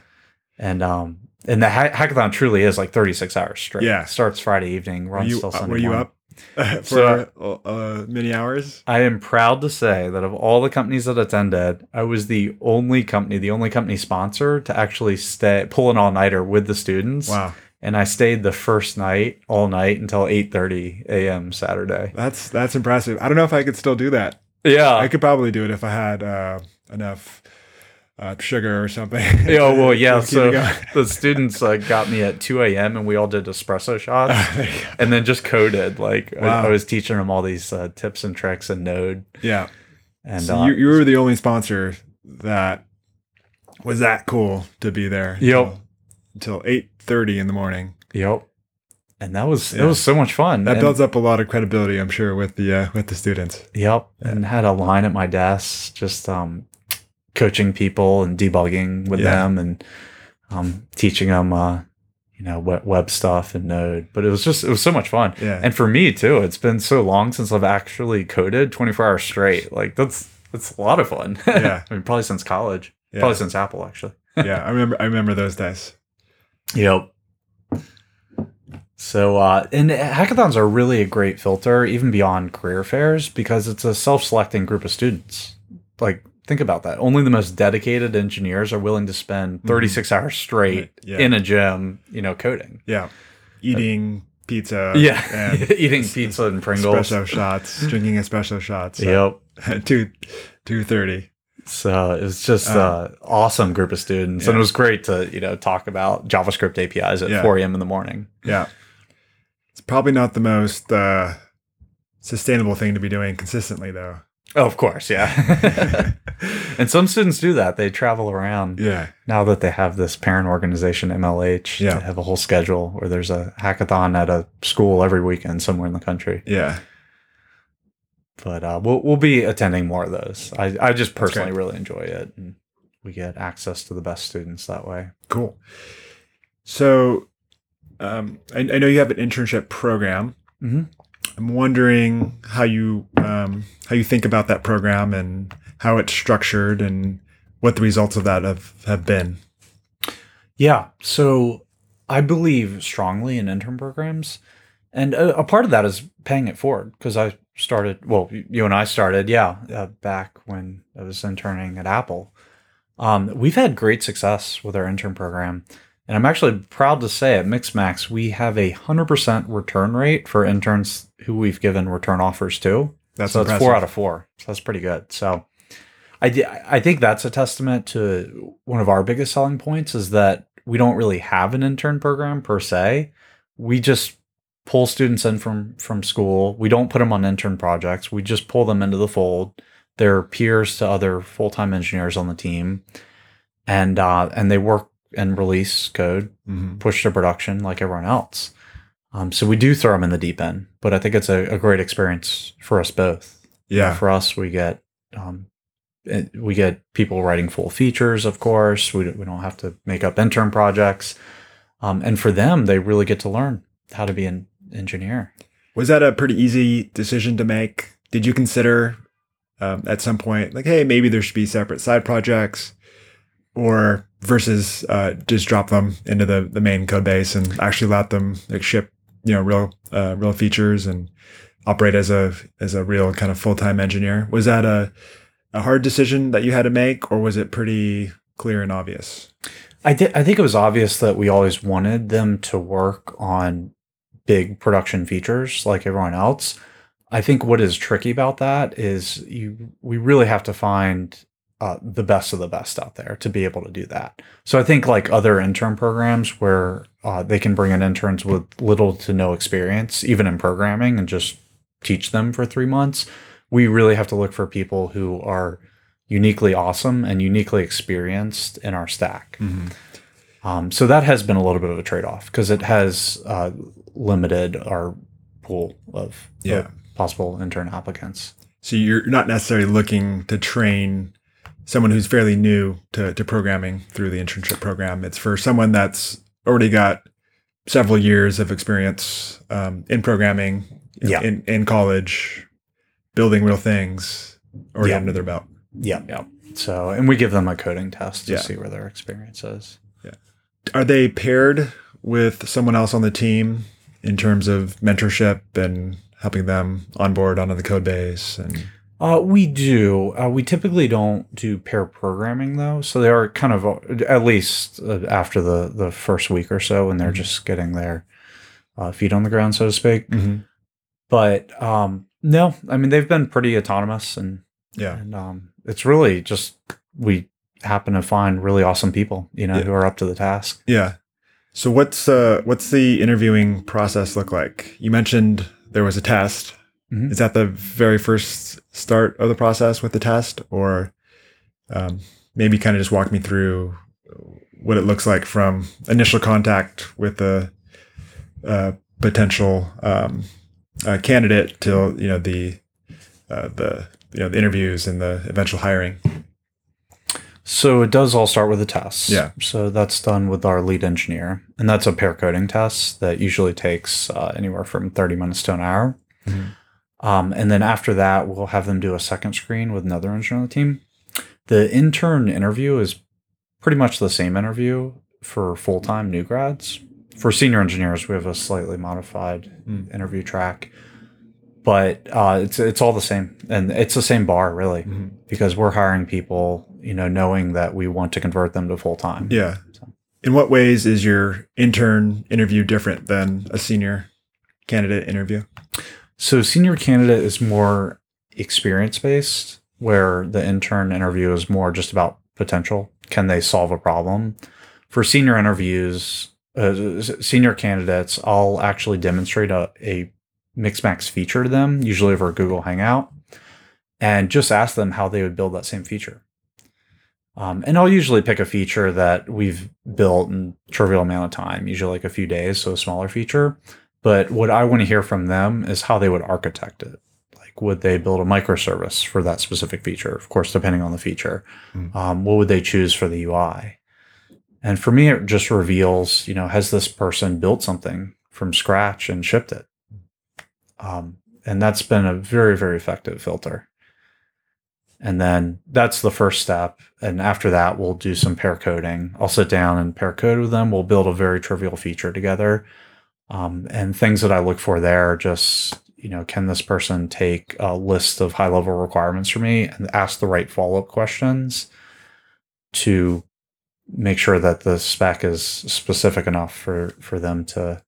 And um, and the ha- hackathon truly is like 36 hours straight. Yeah. starts Friday evening, Were runs you, till uh, Sunday were you morning. up for So- uh, many hours? I am proud to say that of all the companies that attended, I was the only company, the only company sponsor to actually stay pull an all nighter with the students. Wow. And I stayed the first night all night until 8:30 a.m. Saturday. That's that's impressive. I don't know if I could still do that. Yeah. I could probably do it if I had uh, enough uh, sugar or something. Yeah, well, yeah. So the students uh, got me at 2 a.m. and we all did espresso shots. And then just coded. Like I, Wow. I was teaching them all these uh, tips and tricks in Node, yeah. and So uh, you, you were the only sponsor that was that cool to be there. Yep. Until eight thirty in the morning. yep, and that was Yeah. it was so much fun. That and, builds up a lot of credibility, I'm sure, with the uh, with the students. Yep, and had a line at my desk, just um, coaching people and debugging with Yeah. them, and um, teaching them, uh, you know, web, web stuff and Node. But it was just it was so much fun. Yeah. And for me too, it's been so long since I've actually coded 24 hours straight. Like that's that's a lot of fun. Yeah. I mean, probably since college. yeah. Probably since Apple, actually. yeah. I remember I remember those days. Yep. So, uh, and hackathons are really a great filter, even beyond career fairs, because it's a self-selecting group of students. Like, think about that. Only the most dedicated engineers are willing to spend 36 hours straight Yeah. in a gym, you know, coding. Yeah. Eating pizza. yeah, And eating pizza and Pringles. espresso shots, drinking espresso shots. Yep. At two two thirty. So it was just Uh, an awesome group of students, and it was great to you know talk about JavaScript APIs at Yeah. 4 a.m. in the morning. Yeah. It's probably not the most uh, sustainable thing to be doing consistently, though. Oh, of course, yeah. and some students do that; they travel around. Yeah. now that they have this parent organization MLH Yeah. to have a whole schedule where there's a hackathon at a school every weekend somewhere in the country. Yeah. But uh, we'll we'll be attending more of those. I I just personally really enjoy it, and we get access to the best students that way. Cool. So, um, I, I know you have an internship program. Mhm. I'm wondering how you um, how you think about that program and how it's structured and what the results of that have, have been. Yeah. So I believe strongly in intern programs. And a, a part of that is paying it forward because I started, well, you and I started, yeah, uh, back when I was interning at Apple. Um, we've had great success with our intern program. And I'm actually proud to say at Mixmax, we have a 100% return rate for interns who we've given return offers to. That's so it's four out of four. So that's pretty good. So I, I think that's a testament to one of our biggest selling points is that we don't really have an intern program per se. We just pull students in from from school. We don't put them on intern projects. We just pull them into the fold. They're peers to other full time engineers on the team, and uh, and they work and release code Mhm. push to production like everyone else. Um, so we do throw them in the deep end, but I think it's a, a great experience for us both. Yeah. For us, we get um, it- we get people writing full features. Of course, we don't- we don't have to make up intern projects, um, and for them, they really get to learn how to be an engineer. Was that a pretty easy decision to make? Did you consider um, at some point, like, hey, maybe there should be separate side projects, or versus uh, just drop them into the the main code base and actually let them like ship, you know, real uh, real features and operate as a as a real kind of full time engineer? Was that a a hard decision that you had to make, or was it pretty clear and obvious? I did. I think it was obvious that we always wanted them to work on big production features like everyone else. I think what is tricky about that is you we really have to find uh, the best of the best out there to be able to do that. So I think like other intern programs where uh, they can bring in interns with little to no experience, even in programming, and just teach them for three months. We really have to look for people who are uniquely awesome and uniquely experienced in our stack. Mm-hmm. Um, so that has been a little bit of a trade off because it has uh, limited our pool of, Yeah. of possible intern applicants. So you're not necessarily looking to train someone who's fairly new to, to programming through the internship program. It's for someone that's already got several years of experience um, in programming, Yeah. in, in college, building real things, already Yeah. under their belt. Yeah, yeah. So, and we give them a coding test to Yeah. see where their experience is. Yeah. Are they paired with someone else on the team in terms of mentorship and helping them onboard onto the code base? And Uh, we do. Uh, we typically don't do pair programming though, so they are kind of uh, at least uh, after the the first week or so when they're Mhm. just getting their uh, feet on the ground, so to speak. Mhm. But um, no, I mean they've been pretty autonomous, and yeah, and um, it's really just we happen to find really awesome people, you know, Yeah. who are up to the task. Yeah. So what's uh what's the interviewing process look like? You mentioned there was a test. Mhm. Is that the very first start of the process with the test, or um, maybe kind of just walk me through what it looks like from initial contact with the uh, potential um, uh, candidate till you know the uh, the you know the interviews and the eventual hiring. So it does all start with a test. Yeah. So that's done with our lead engineer, and that's a pair coding test that usually takes uh, anywhere from thirty minutes to an hour. Mhm. Um, and then after that, we'll have them do a second screen with another engineer on the team. The intern interview is pretty much the same interview for full time new grads. For senior engineers, we have a slightly modified Mm. interview track, but uh, it's it's all the same, and it's the same bar really Mhm. because we're hiring people, you know, knowing that we want to convert them to full time. Yeah. So- In what ways is your intern interview different than a senior candidate interview? So senior candidate is more experience based, where the intern interview is more just about potential. Can they solve a problem? For senior interviews, uh, senior candidates, I'll actually demonstrate a, a Mixmax feature to them, usually over Google Hangout, and just ask them how they would build that same feature. Um, and I'll usually pick a feature that we've built in trivial amount of time, usually like a few days, so a smaller feature. But what I want to hear from them is how they would architect it. Like, would they build a microservice for that specific feature? Of course, depending on the feature. Mm. Um, what would they choose for the UI? And for me, it just reveals, you know, has this person built something from scratch and shipped it? Um, and that's been a very, very effective filter. And then that's the first step. And after that, we'll do some pair coding. I'll sit down and pair code with them. We'll build a very trivial feature together. Um, and things that I look for there are just, you know, can this person take a list of high level requirements for me and ask the right follow up questions to make sure that the spec is specific enough for for them to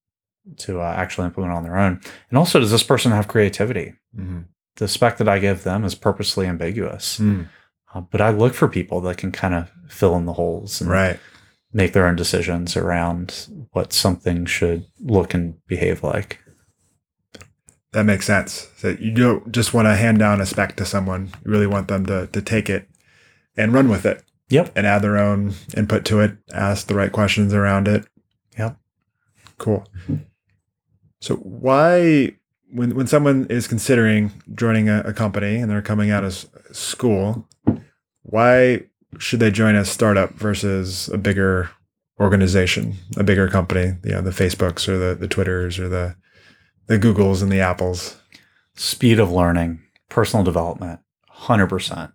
to uh, actually implement on their own. And also, does this person have creativity? Mm-hmm. The spec that I give them is purposely ambiguous, Mm, uh, but I look for people that can kind of fill in the holes and right. Make their own decisions around what something should look and behave like. That makes sense. So you don't just want to hand down a spec to someone. You really want them to to take it and run with it Yep. and add their own input to it, ask the right questions around it. Yep. Cool. So why when when someone is considering joining a, a company and they're coming out of school, why should they join a startup versus a bigger organization, a bigger company, you know, the Facebooks or the, the Twitters or the the Googles and the Apples. speed of learning, personal development, 100%.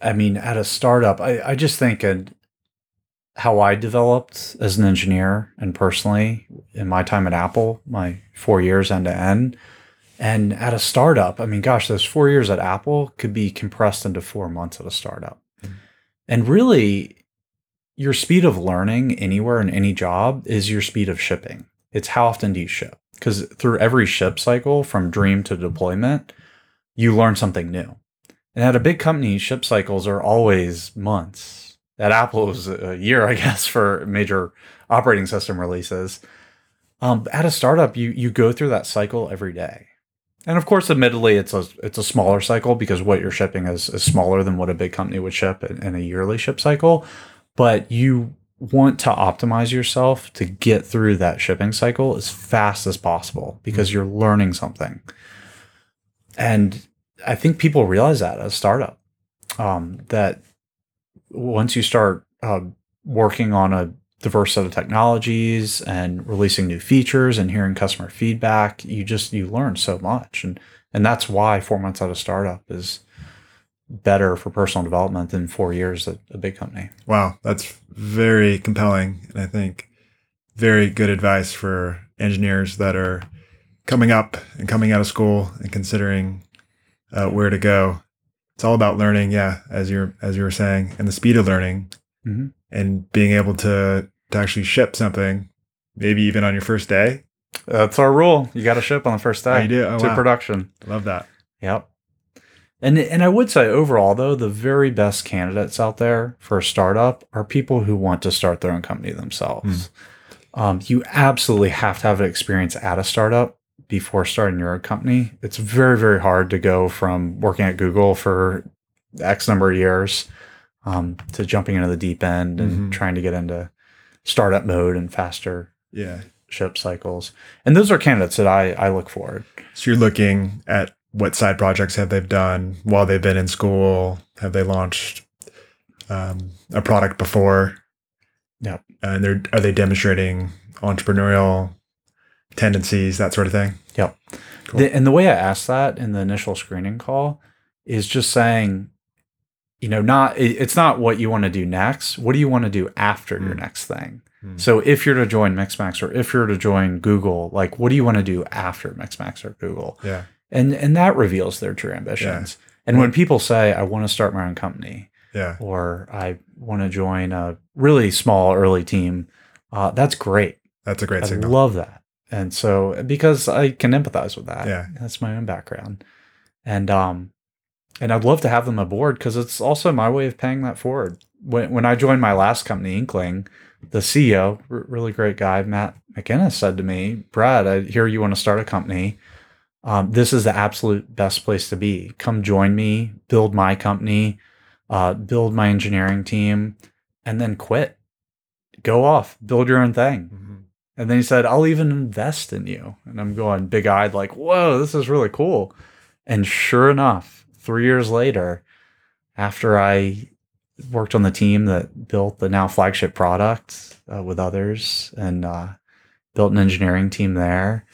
I mean, at a startup, I, I just think and how I developed as an engineer and personally in my time at Apple, my four years end to end. And at a startup, I mean, gosh, those four years at Apple could be compressed into four months at a startup. And really, your speed of learning anywhere in any job is your speed of shipping. It's how often do you ship? Because through every ship cycle from dream to deployment, you learn something new. And at a big company, ship cycles are always months. At Apple, was a year, I guess, for major operating system releases. Um, at a startup, you you go through that cycle every day. And of course, admittedly, it's a it's a smaller cycle because what you're shipping is, is smaller than what a big company would ship in, in a yearly ship cycle. But you want to optimize yourself to get through that shipping cycle as fast as possible because you're learning something. And I think people realize that as a startup um, that once you start uh, working on a diverse set of technologies and releasing new features and hearing customer feedback, you just you learn so much, and and that's why four months out of startup is better for personal development than four years at a big company. Wow, that's very compelling, and I think very good advice for engineers that are coming up and coming out of school and considering uh, where to go. It's all about learning, yeah, as you're as you were saying, and the speed of learning, Mhm. And being able to to actually ship something, maybe even on your first day. That's our rule. You got to ship on the first Oh, day you do? Oh, to wow. production. Love that. Yep. And and I would say overall though, the very best candidates out there for a startup are people who want to start their own company themselves. Um, you absolutely have to have an experience at a startup before starting your own company. It's very very hard to go from working at Google for X number of years um, to jumping into the deep end and Mhm. trying to get into startup mode and faster Yeah. ship cycles. And those are candidates that I I look for. So you're looking at what side projects have they done while they've been in school? Have they launched um, a product before? Yep. And they're are they demonstrating entrepreneurial tendencies, that sort of thing? Yep. Cool. The, and the way I asked that in the initial screening call is just saying, you know, not it's not what you want to do next. What do you want to do after your Mm. next thing? Mm. So if you're to join Mixmax or if you're to join Google, like what do you want to do after Mixmax or Google? Yeah. And and that reveals their true ambitions. And when people say, I want to start my own company Yeah. or I want to join a really small early team, uh, that's great. That's a great I signal. love that. And so because I can empathize with that. Yeah. That's my own background. And um and I'd love to have them aboard because it's also my way of paying that forward. When when I joined my last company, Inkling, the CEO, r- really great guy, Matt MacInnis, said to me, Brad, I hear you want to start a company. Um, this is the absolute best place to be. Come join me, build my company, uh, build my engineering team, and then quit. Go off, build your own thing. Mhm. And then he said, I'll even invest in you. And I'm going big eyed, like, whoa, this is really cool. And sure enough, three years later, after I worked on the team that built the now flagship product uh, with others and uh, built an engineering team there,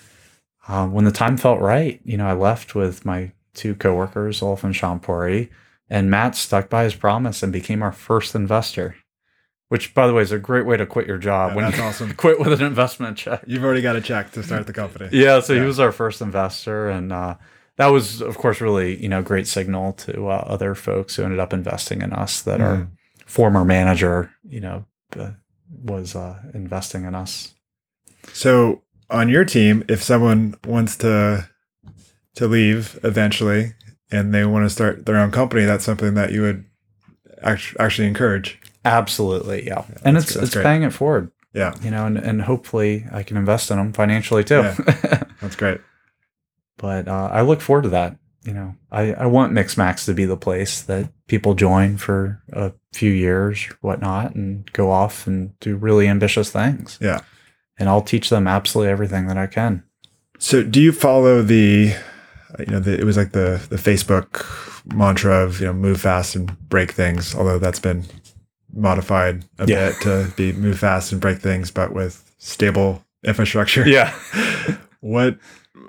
uh, when the time felt right, you know, I left with my two coworkers, Olof and Chanpory, and Matt stuck by his promise and became our first investor. Which, by the way, is a great way to quit your job Yeah, when that's you awesome. quit with an investment check. You've already got a check to start the company. Yeah, so Yeah. he was our first investor, and uh, that was, of course, really you know great signal to uh, other folks who ended up investing in us that our Mhm. former manager, you know, uh, was uh, investing in us. So on your team, if someone wants to to leave eventually and they want to start their own company, that's something that you would act- actually encourage. Absolutely, yeah, and it's it's great. paying it forward, Yeah, you know, and, and hopefully I can invest in them financially too. that's great. But uh, I look forward to that. You know, I, I want Mixmax to be the place that people join for a few years, whatnot, and go off and do really ambitious things. Yeah. And I'll teach them absolutely everything that I can. So do you follow the you know, the, it was like the the Facebook mantra of, you know, move fast and break things, although that's been modified a Yeah. bit to be move fast and break things but with stable infrastructure. Yeah. what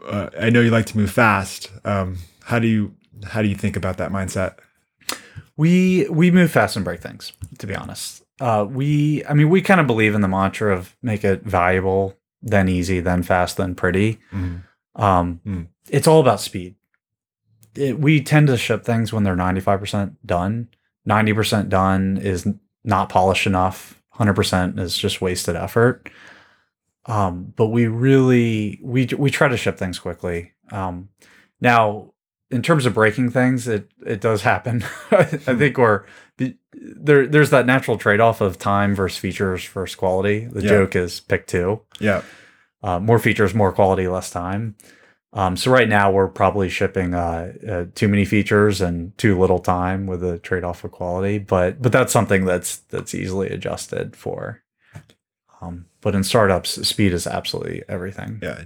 uh, I know you like to move fast. Um, how do you how do you think about that mindset? We we move fast and break things. To be honest, uh, we I mean we kind of believe in the mantra of make it valuable, then easy, then fast, then pretty. Mm-hmm. Um, Mm. It's all about speed. It, we tend to ship things when they're ninety five percent done. Ninety percent done is not polished enough. Hundred percent is just wasted effort. Um, but we really we we try to ship things quickly. Um, now, in terms of breaking things, it it does happen. I think we're there. There's that natural trade off of time versus features versus quality. The Yeah. joke is pick two Yeah. uh, more features, more quality, less time. Um, so right now we're probably shipping uh, uh, too many features and too little time with a trade off of quality. But but that's something that's that's easily adjusted for. Um, but in startups, speed is absolutely everything. Yeah.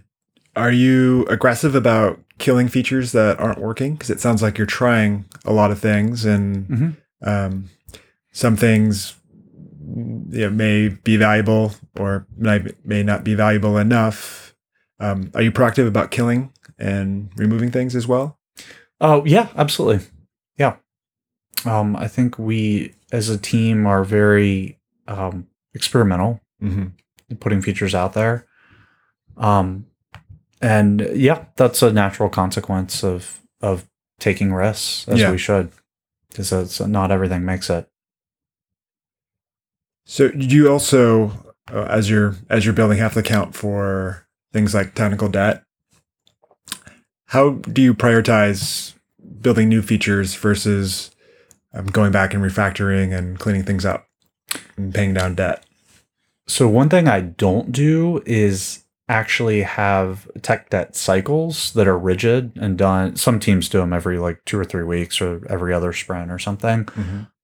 Are you aggressive about killing features that aren't working? Because it sounds like you're trying a lot of things, and Mhm. um, some things you know, may be valuable or may, may not be valuable enough. Um, are you proactive about killing and removing things as well? Oh yeah, absolutely. Yeah. Um, I think we as a team are very um, experimental Mm-hmm. putting features out there. Um, and yeah, that's a natural consequence of of taking risks as Yeah. we should, because it's not everything makes it. So you also, uh, as you're as you're building, have to account for things like technical debt? How do you prioritize building new features versus um, going back and refactoring and cleaning things up and paying down debt? So one thing I don't do is actually have tech debt cycles that are rigid and done. Some teams do them every like two or three weeks or every other sprint or something.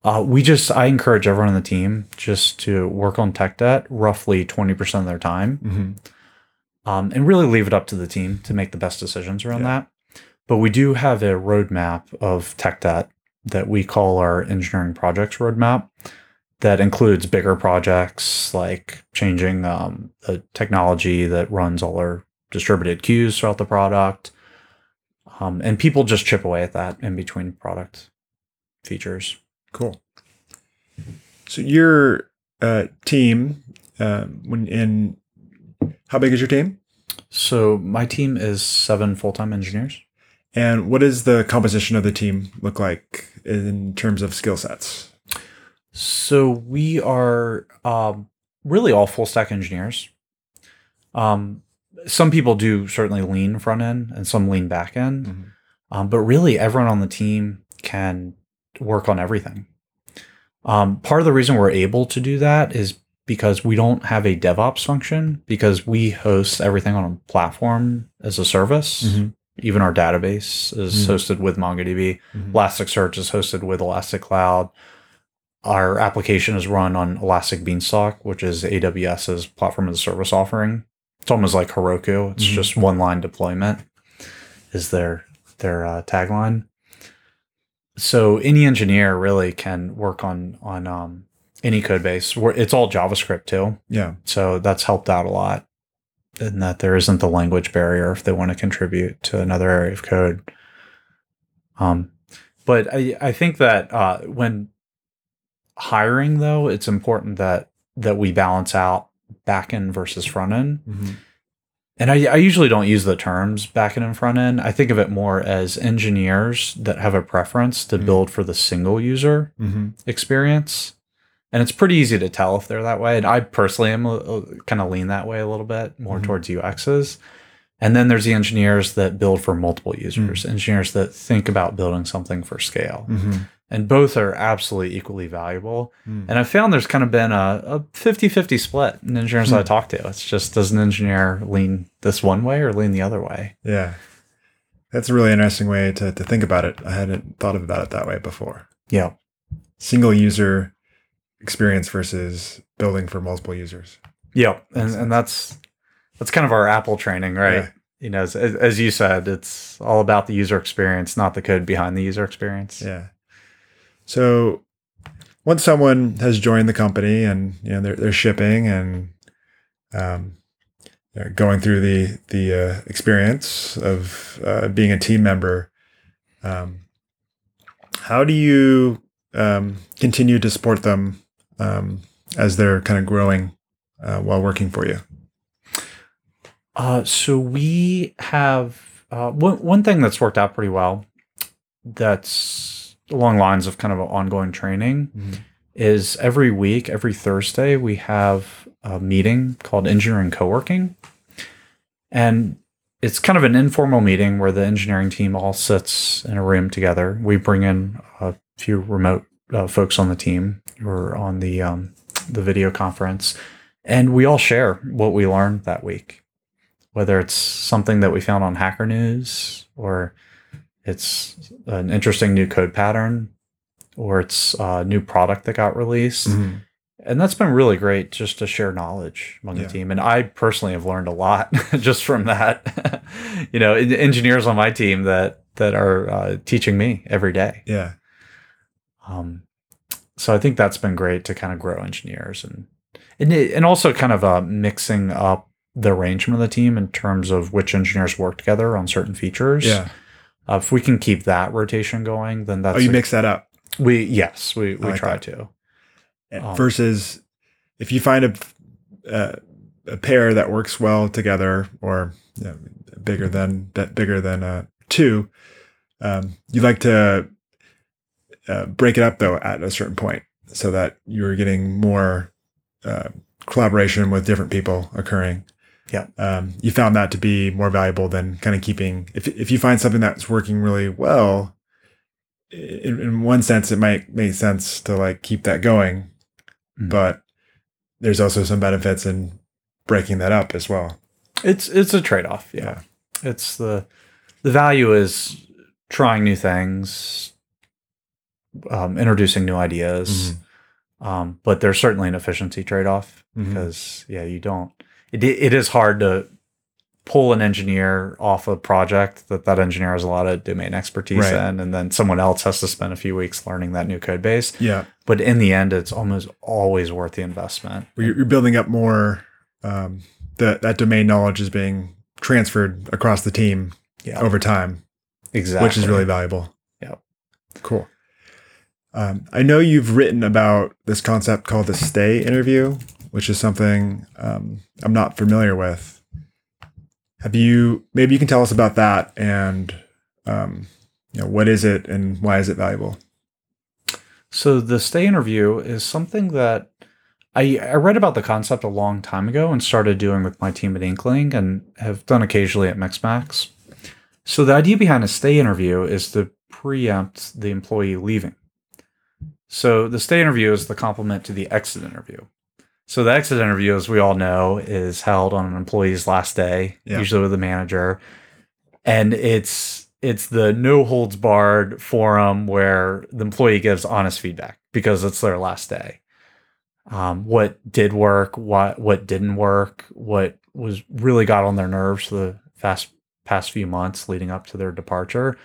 Uh, we just I encourage everyone on the team just to work on tech debt roughly twenty percent of their time. Mm-hmm. um, and really leave it up to the team to make the best decisions around Yeah. that. But we do have a roadmap of tech debt that we call our engineering projects roadmap that includes bigger projects like changing um, the technology that runs all our distributed queues throughout the product. Um, and people just chip away at that in between product features. Cool. So your uh, team, um, when in how big is your team, So my team is seven full time engineers. and what does the composition of the team look like in terms of skill sets? So we are um, really all full stack engineers. Um, some people do certainly lean front end and some lean back end, Mhm. um, but really everyone on the team can work on everything. Um, part of the reason we're able to do that is because we don't have a DevOps function because we host everything on a platform as a service. Mhm. Even our database is Mhm. hosted with MongoDB. Mhm. Elasticsearch is hosted with Elastic Cloud. Our application is run on Elastic Beanstalk, which is AWS's platform as a service offering. It's almost like Heroku. It's Mhm. just one line deployment is their their uh, tagline. So any engineer really can work on on um, any code base. It's all JavaScript too, Yeah. so that's helped out a lot. In that there isn't the language barrier if they want to contribute to another area of code. Um, but I, I think that uh, when hiring though, it's important that that we balance out back end versus front end. Mhm. And I, I usually don't use the terms back end and front end. I think of it more as engineers that have a preference to Mhm. build for the single user Mhm. experience. And it's pretty easy to tell if they're that way. And I personally am kind of lean that way a little bit more Mhm. towards UXs. And then there's the engineers that build for multiple users, engineers that think about building something for scale. And both are absolutely equally valuable. Mm. And I found there's kind of been a, a 50-50 split in engineers that I Hmm. talk to. It's just does an engineer lean this one way or lean the other way? Yeah. That's a really interesting way to, to think about it. I hadn't thought about it that way before. Yeah. Single user experience versus building for multiple users. Yeah. And and that's that's kind of our Apple training, right? Yeah. You know, as, as you said, it's all about the user experience, not the code behind the user experience. Yeah. So once someone has joined the company and you know they're they're shipping and um, uh, going through the the uh, experience of uh, being a team member. Um, how do you um, continue to support them um, as they're kind of growing uh, while working for you? Uh, so we have uh, one one thing that's worked out pretty well. That's along lines of kind of an ongoing training. Is every week, every Thursday, we have a meeting called Engineering Co-working, and it's kind of an informal meeting where the engineering team all sits in a room together. We bring in a few remote uh, folks on the team or on the um, the video conference, and we all share what we learned that week whether it's something that we found on Hacker News or it's an interesting new code pattern or it's a new product that got released. Mhm. And that's been really great just to share knowledge among Yeah. the team. And I personally have learned a lot just from that. you know, en- engineers on my team that that are uh, teaching me every day. Yeah. Um, so I think that's been great to kind of grow engineers and and, it, and also kind of uh, mixing up the arrangement of the team in terms of which engineers work together on certain features. Yeah. Uh, if we can keep that rotation going, then that's oh, you mix that up. we yes we we like try that. to. And Oh. versus if you find a uh, a pair that works well together or you know, bigger than that bigger than uh, two um, you like to uh, break it up though at a certain point so that you're getting more uh, collaboration with different people occurring Yeah. um, you found that to be more valuable than kind of keeping if, if you find something that's working really well in, in one sense it might make sense to like keep that going Mm. but there's also some benefits in breaking that up as well It's it's a trade off. Yeah. it's the the value is trying new things, um, introducing new ideas. Um, but there's certainly an efficiency trade off Mhm. because yeah, you don't. It it is hard to pull an engineer off a project that that engineer has a lot of domain expertise Right. in, and then someone else has to spend a few weeks learning that new code base. yeah But in the end, it's almost always worth the investment. you're, you're building up more um, that that domain knowledge is being transferred across the team Yeah, over time exactly. which is really valuable Yep. cool um, i know you've written about this concept called the stay interview which is something um, i'm not familiar with have you maybe you can tell us about that and um, you know what is it and why is it valuable So the stay interview is something that I, I read about the concept a long time ago and started doing with my team at Inkling and have done occasionally at Mixmax. So the idea behind a stay interview is to preempt the employee leaving. So the stay interview is the complement to the exit interview. So the exit interview, as we all know, is held on an employee's last day, Yeah. usually with the manager, and it's it's the no holds barred forum where the employee gives honest feedback because it's their last day. Um, what did work, what what didn't work, what was really got on their nerves the fast past few months leading up to their departure.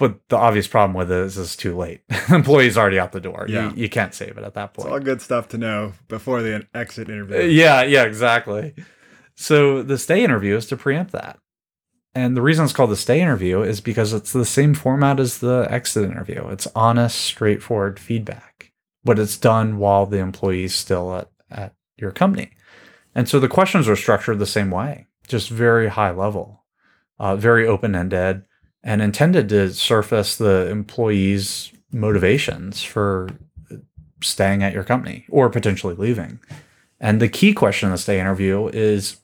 But the obvious problem with it is it's too late. employee's already out the door. Yeah. You, you can't save it at that point. it's all good stuff to know before the exit interview Uh, Yeah, yeah, exactly. So the stay interview is to preempt that. And the reason it's called the stay interview is because it's the same format as the exit interview. It's honest, straightforward feedback, but it's done while the employee's still at, at your company. And so the questions are structured the same way, just very high level, uh, very open ended, and intended to surface the employee's motivations for staying at your company or potentially leaving. And the key question in the stay interview is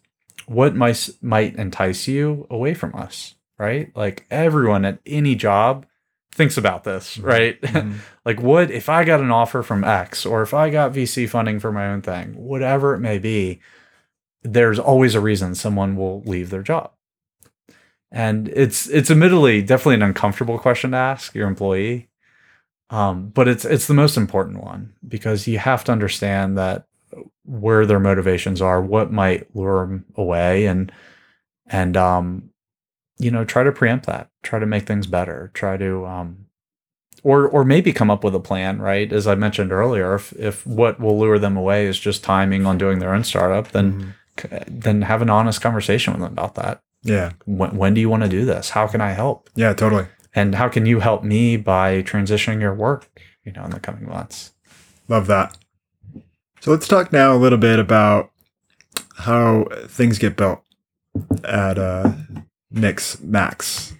what might might entice you away from us, right? Like everyone at any job thinks about this, right? Mhm. like what if I got an offer from X or if I got VC funding for my own thing, whatever it may be, there's always a reason someone will leave their job. And it's it's admittedly definitely an uncomfortable question to ask your employee. Um, but it's it's the most important one because you have to understand that where their motivations are, what might lure them away, and and um, you know, try to preempt that, try to make things better, try to um, or or maybe come up with a plan, right? As I mentioned earlier, if if what will lure them away is just timing on doing their own startup, then Mhm. then have an honest conversation with them about that. Yeah. When, when do you want to do this? How can I help? Yeah, totally. And how can you help me by transitioning your work, you know, in the coming months? Love that. So let's talk now a little bit about how things get built at uh, Mixmax.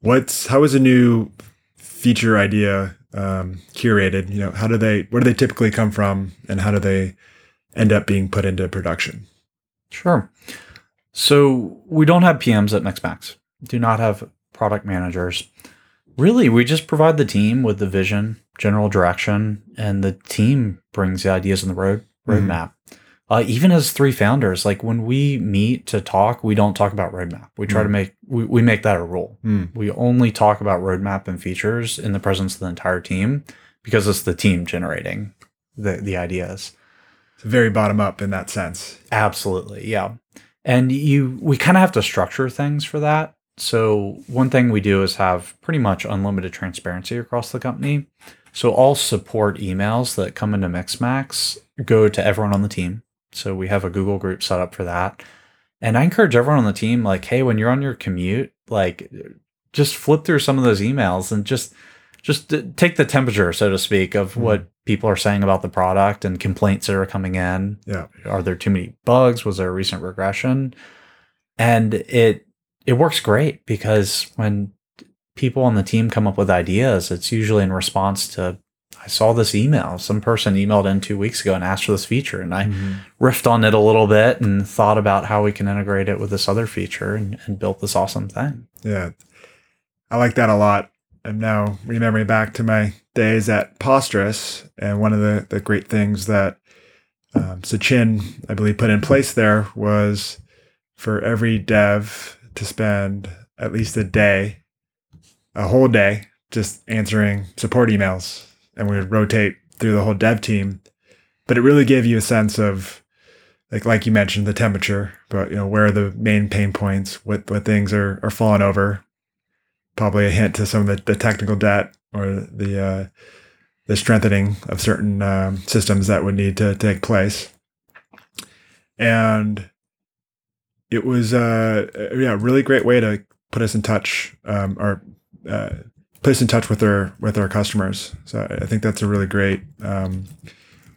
What's how is a new feature idea um, curated? You know, how do they where do they typically come from, and how do they end up being put into production? Sure. So we don't have PMs at Mixmax. Do not have product managers. Really, we just provide the team with the vision, general direction, and the team brings the ideas in the road Mhm. roadmap. Uh, even as three founders, like when we meet to talk, we don't talk about roadmap. We try to Mm. make we, we make that a rule. Hmm. We only talk about roadmap and features in the presence of the entire team because it's the team generating the the ideas. It's very bottom up in that sense. Absolutely, yeah. And you we kind of have to structure things for that. So one thing we do is have pretty much unlimited transparency across the company. So all support emails that come into Mixmax go to everyone on the team. So we have a Google group set up for that. And I encourage everyone on the team like, hey, when you're on your commute, like just flip through some of those emails and just just take the temperature, so to speak, of Mhm. what people are saying about the product and complaints that are coming in Yeah. are there too many bugs was there a recent regression and it it works great because when people on the team come up with ideas it's usually in response to i saw this email some person emailed in two weeks ago and asked for this feature and i Mhm. riffed on it a little bit and thought about how we can integrate it with this other feature and, and built this awesome thing Yeah. I like that a lot. I'm now remembering back to my days at Posterous, and one of the, the great things that um, Sachin, I believe, put in place there was for every dev to spend at least a day, a whole day, just answering support emails. And we would rotate through the whole dev team. But it really gave you a sense of like like you mentioned, the temperature, but you know, where are the main pain points, what what things are are falling over, probably a hint to some of the, the technical debt or the uh, the strengthening of certain um, systems that would need to take place. And it was uh, a yeah, really great way to put us in touch um, or uh, put us in touch with our with our customers. So I think that's a really great um,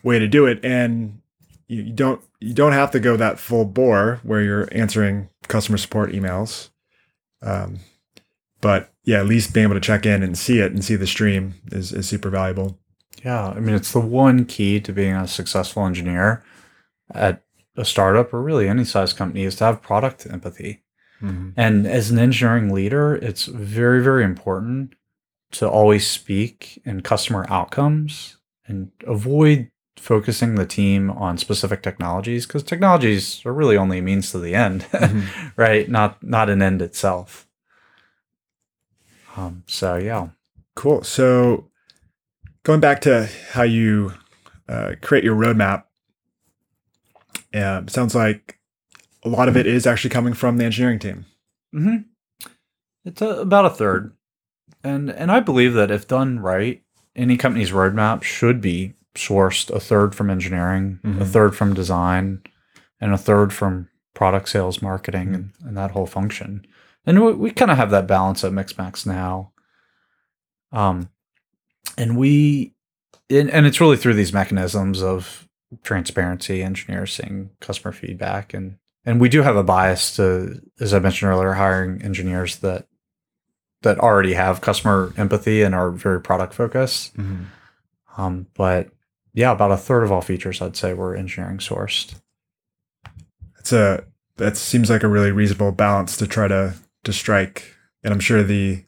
way to do it. And you, you don't you don't have to go that full bore where you're answering customer support emails. Um, but yeah, at least being able to check in and see it and see the stream is, is super valuable. yeah i mean it's the one key to being a successful engineer at a startup or really any size company is to have product empathy And as an engineering leader, it's very, very important to always speak in customer outcomes and avoid focusing the team on specific technologies because technologies are really only a means to the end, Mhm. right? Not not an end itself. Um, so yeah, Cool. So going back to how you uh, create your roadmap, um, sounds like a lot of it is actually coming from the engineering team. Mm-hmm. it's a, about a third, and and I believe that if done right, any company's roadmap should be sourced a third from engineering, a Mhm. third from design, and a third from product sales, marketing, and, and that whole function. And we, we kind of have that balance at Mixmax now. Um, and we, and, and it's really through these mechanisms of transparency, engineers seeing customer feedback, and and we do have a bias to, as I mentioned earlier, hiring engineers that that already have customer empathy and are very product focused. Um, but yeah, about a third of all features, I'd say, were engineering sourced. It's a that seems like a really reasonable balance to try to to strike, and I'm sure the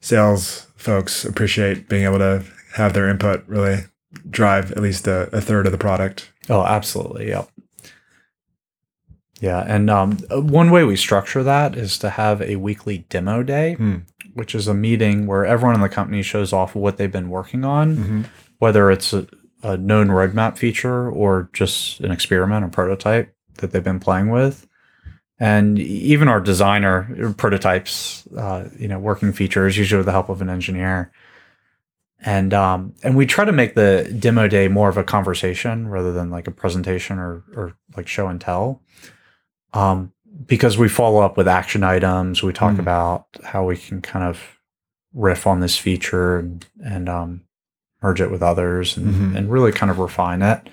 sales folks appreciate being able to have their input really drive at least a, a third of the product. Oh, absolutely. Yep. Yeah. And um, one way we structure that is to have a weekly demo day, Hmm. which is a meeting where everyone in the company shows off what they've been working on, Mm-hmm. whether it's a, a known roadmap feature or just an experiment or prototype that they've been playing with. And even our designer prototypes, uh, you know, working features, usually with the help of an engineer. And um, and we try to make the demo day more of a conversation rather than like a presentation or or like show and tell. Um, because we follow up with action items, we talk Mm. about how we can kind of riff on this feature and, and um, merge it with others and, Mhm. and really kind of refine it.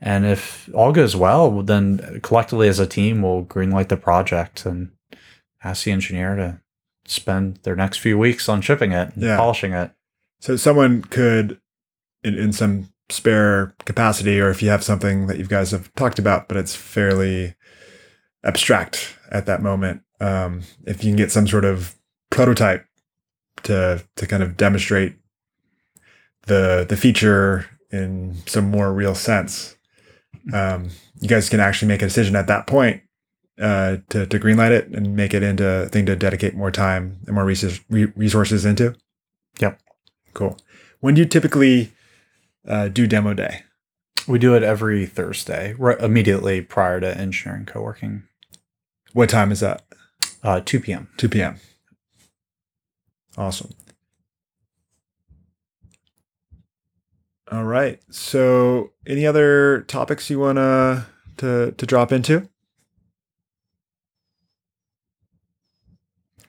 And if all goes well, then collectively as a team, we'll greenlight the project and ask the engineer to spend their next few weeks on shipping it and Yeah. polishing it. So someone could, in, in some spare capacity, or if you have something that you guys have talked about, but it's fairly abstract at that moment, um, if you can get some sort of prototype to to kind of demonstrate the the feature in some more real sense, um, you guys can actually make a decision at that point uh, to to greenlight it and make it into a thing to dedicate more time and more resources resources into. Yep. Cool. When do you typically uh, do demo day? We do it every Thursday, right immediately prior to engineering co-working, What time is that? uh, 2 p.m. 2 p.m. Awesome. All right. So, any other topics you want to to to drop into?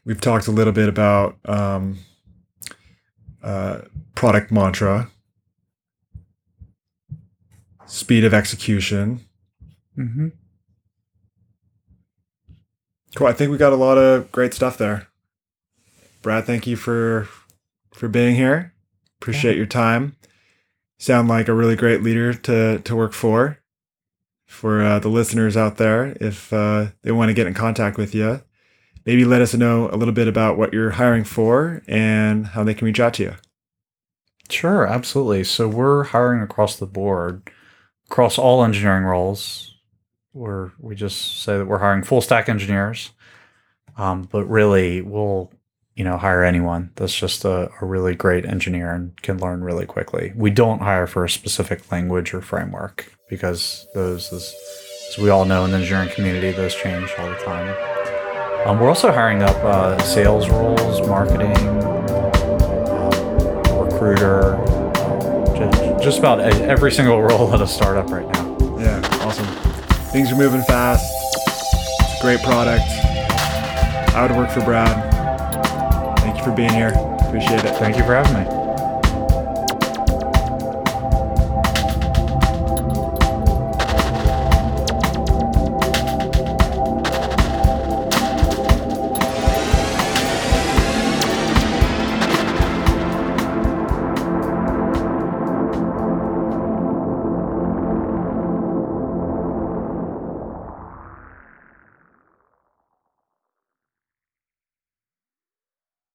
We've talked a little bit about um, uh, product mantra, speed of execution. Mm-hmm. Cool. I think we got a lot of great stuff there. Brad, thank you for for being here. Appreciate your time. Sound like a really great leader to to work for. For uh, the listeners out there, if uh, they want to get in contact with you, maybe let us know a little bit about what you're hiring for and how they can reach out to you. Sure, absolutely. So we're hiring across the board, across all engineering roles. We're we just say that we're hiring full stack engineers, um, but really we'll you know hire anyone that's just a, a really great engineer and can learn really quickly. We don't hire for a specific language or framework because those, as, as we all know in the engineering community, those change all the time. Um, we're also hiring up uh, sales roles, marketing, um, recruiter, just, just about every single role at a startup right now. Yeah, awesome. Things are moving fast. Great product. I would work for Brad. You for being here. Appreciate it. Thank you for having me.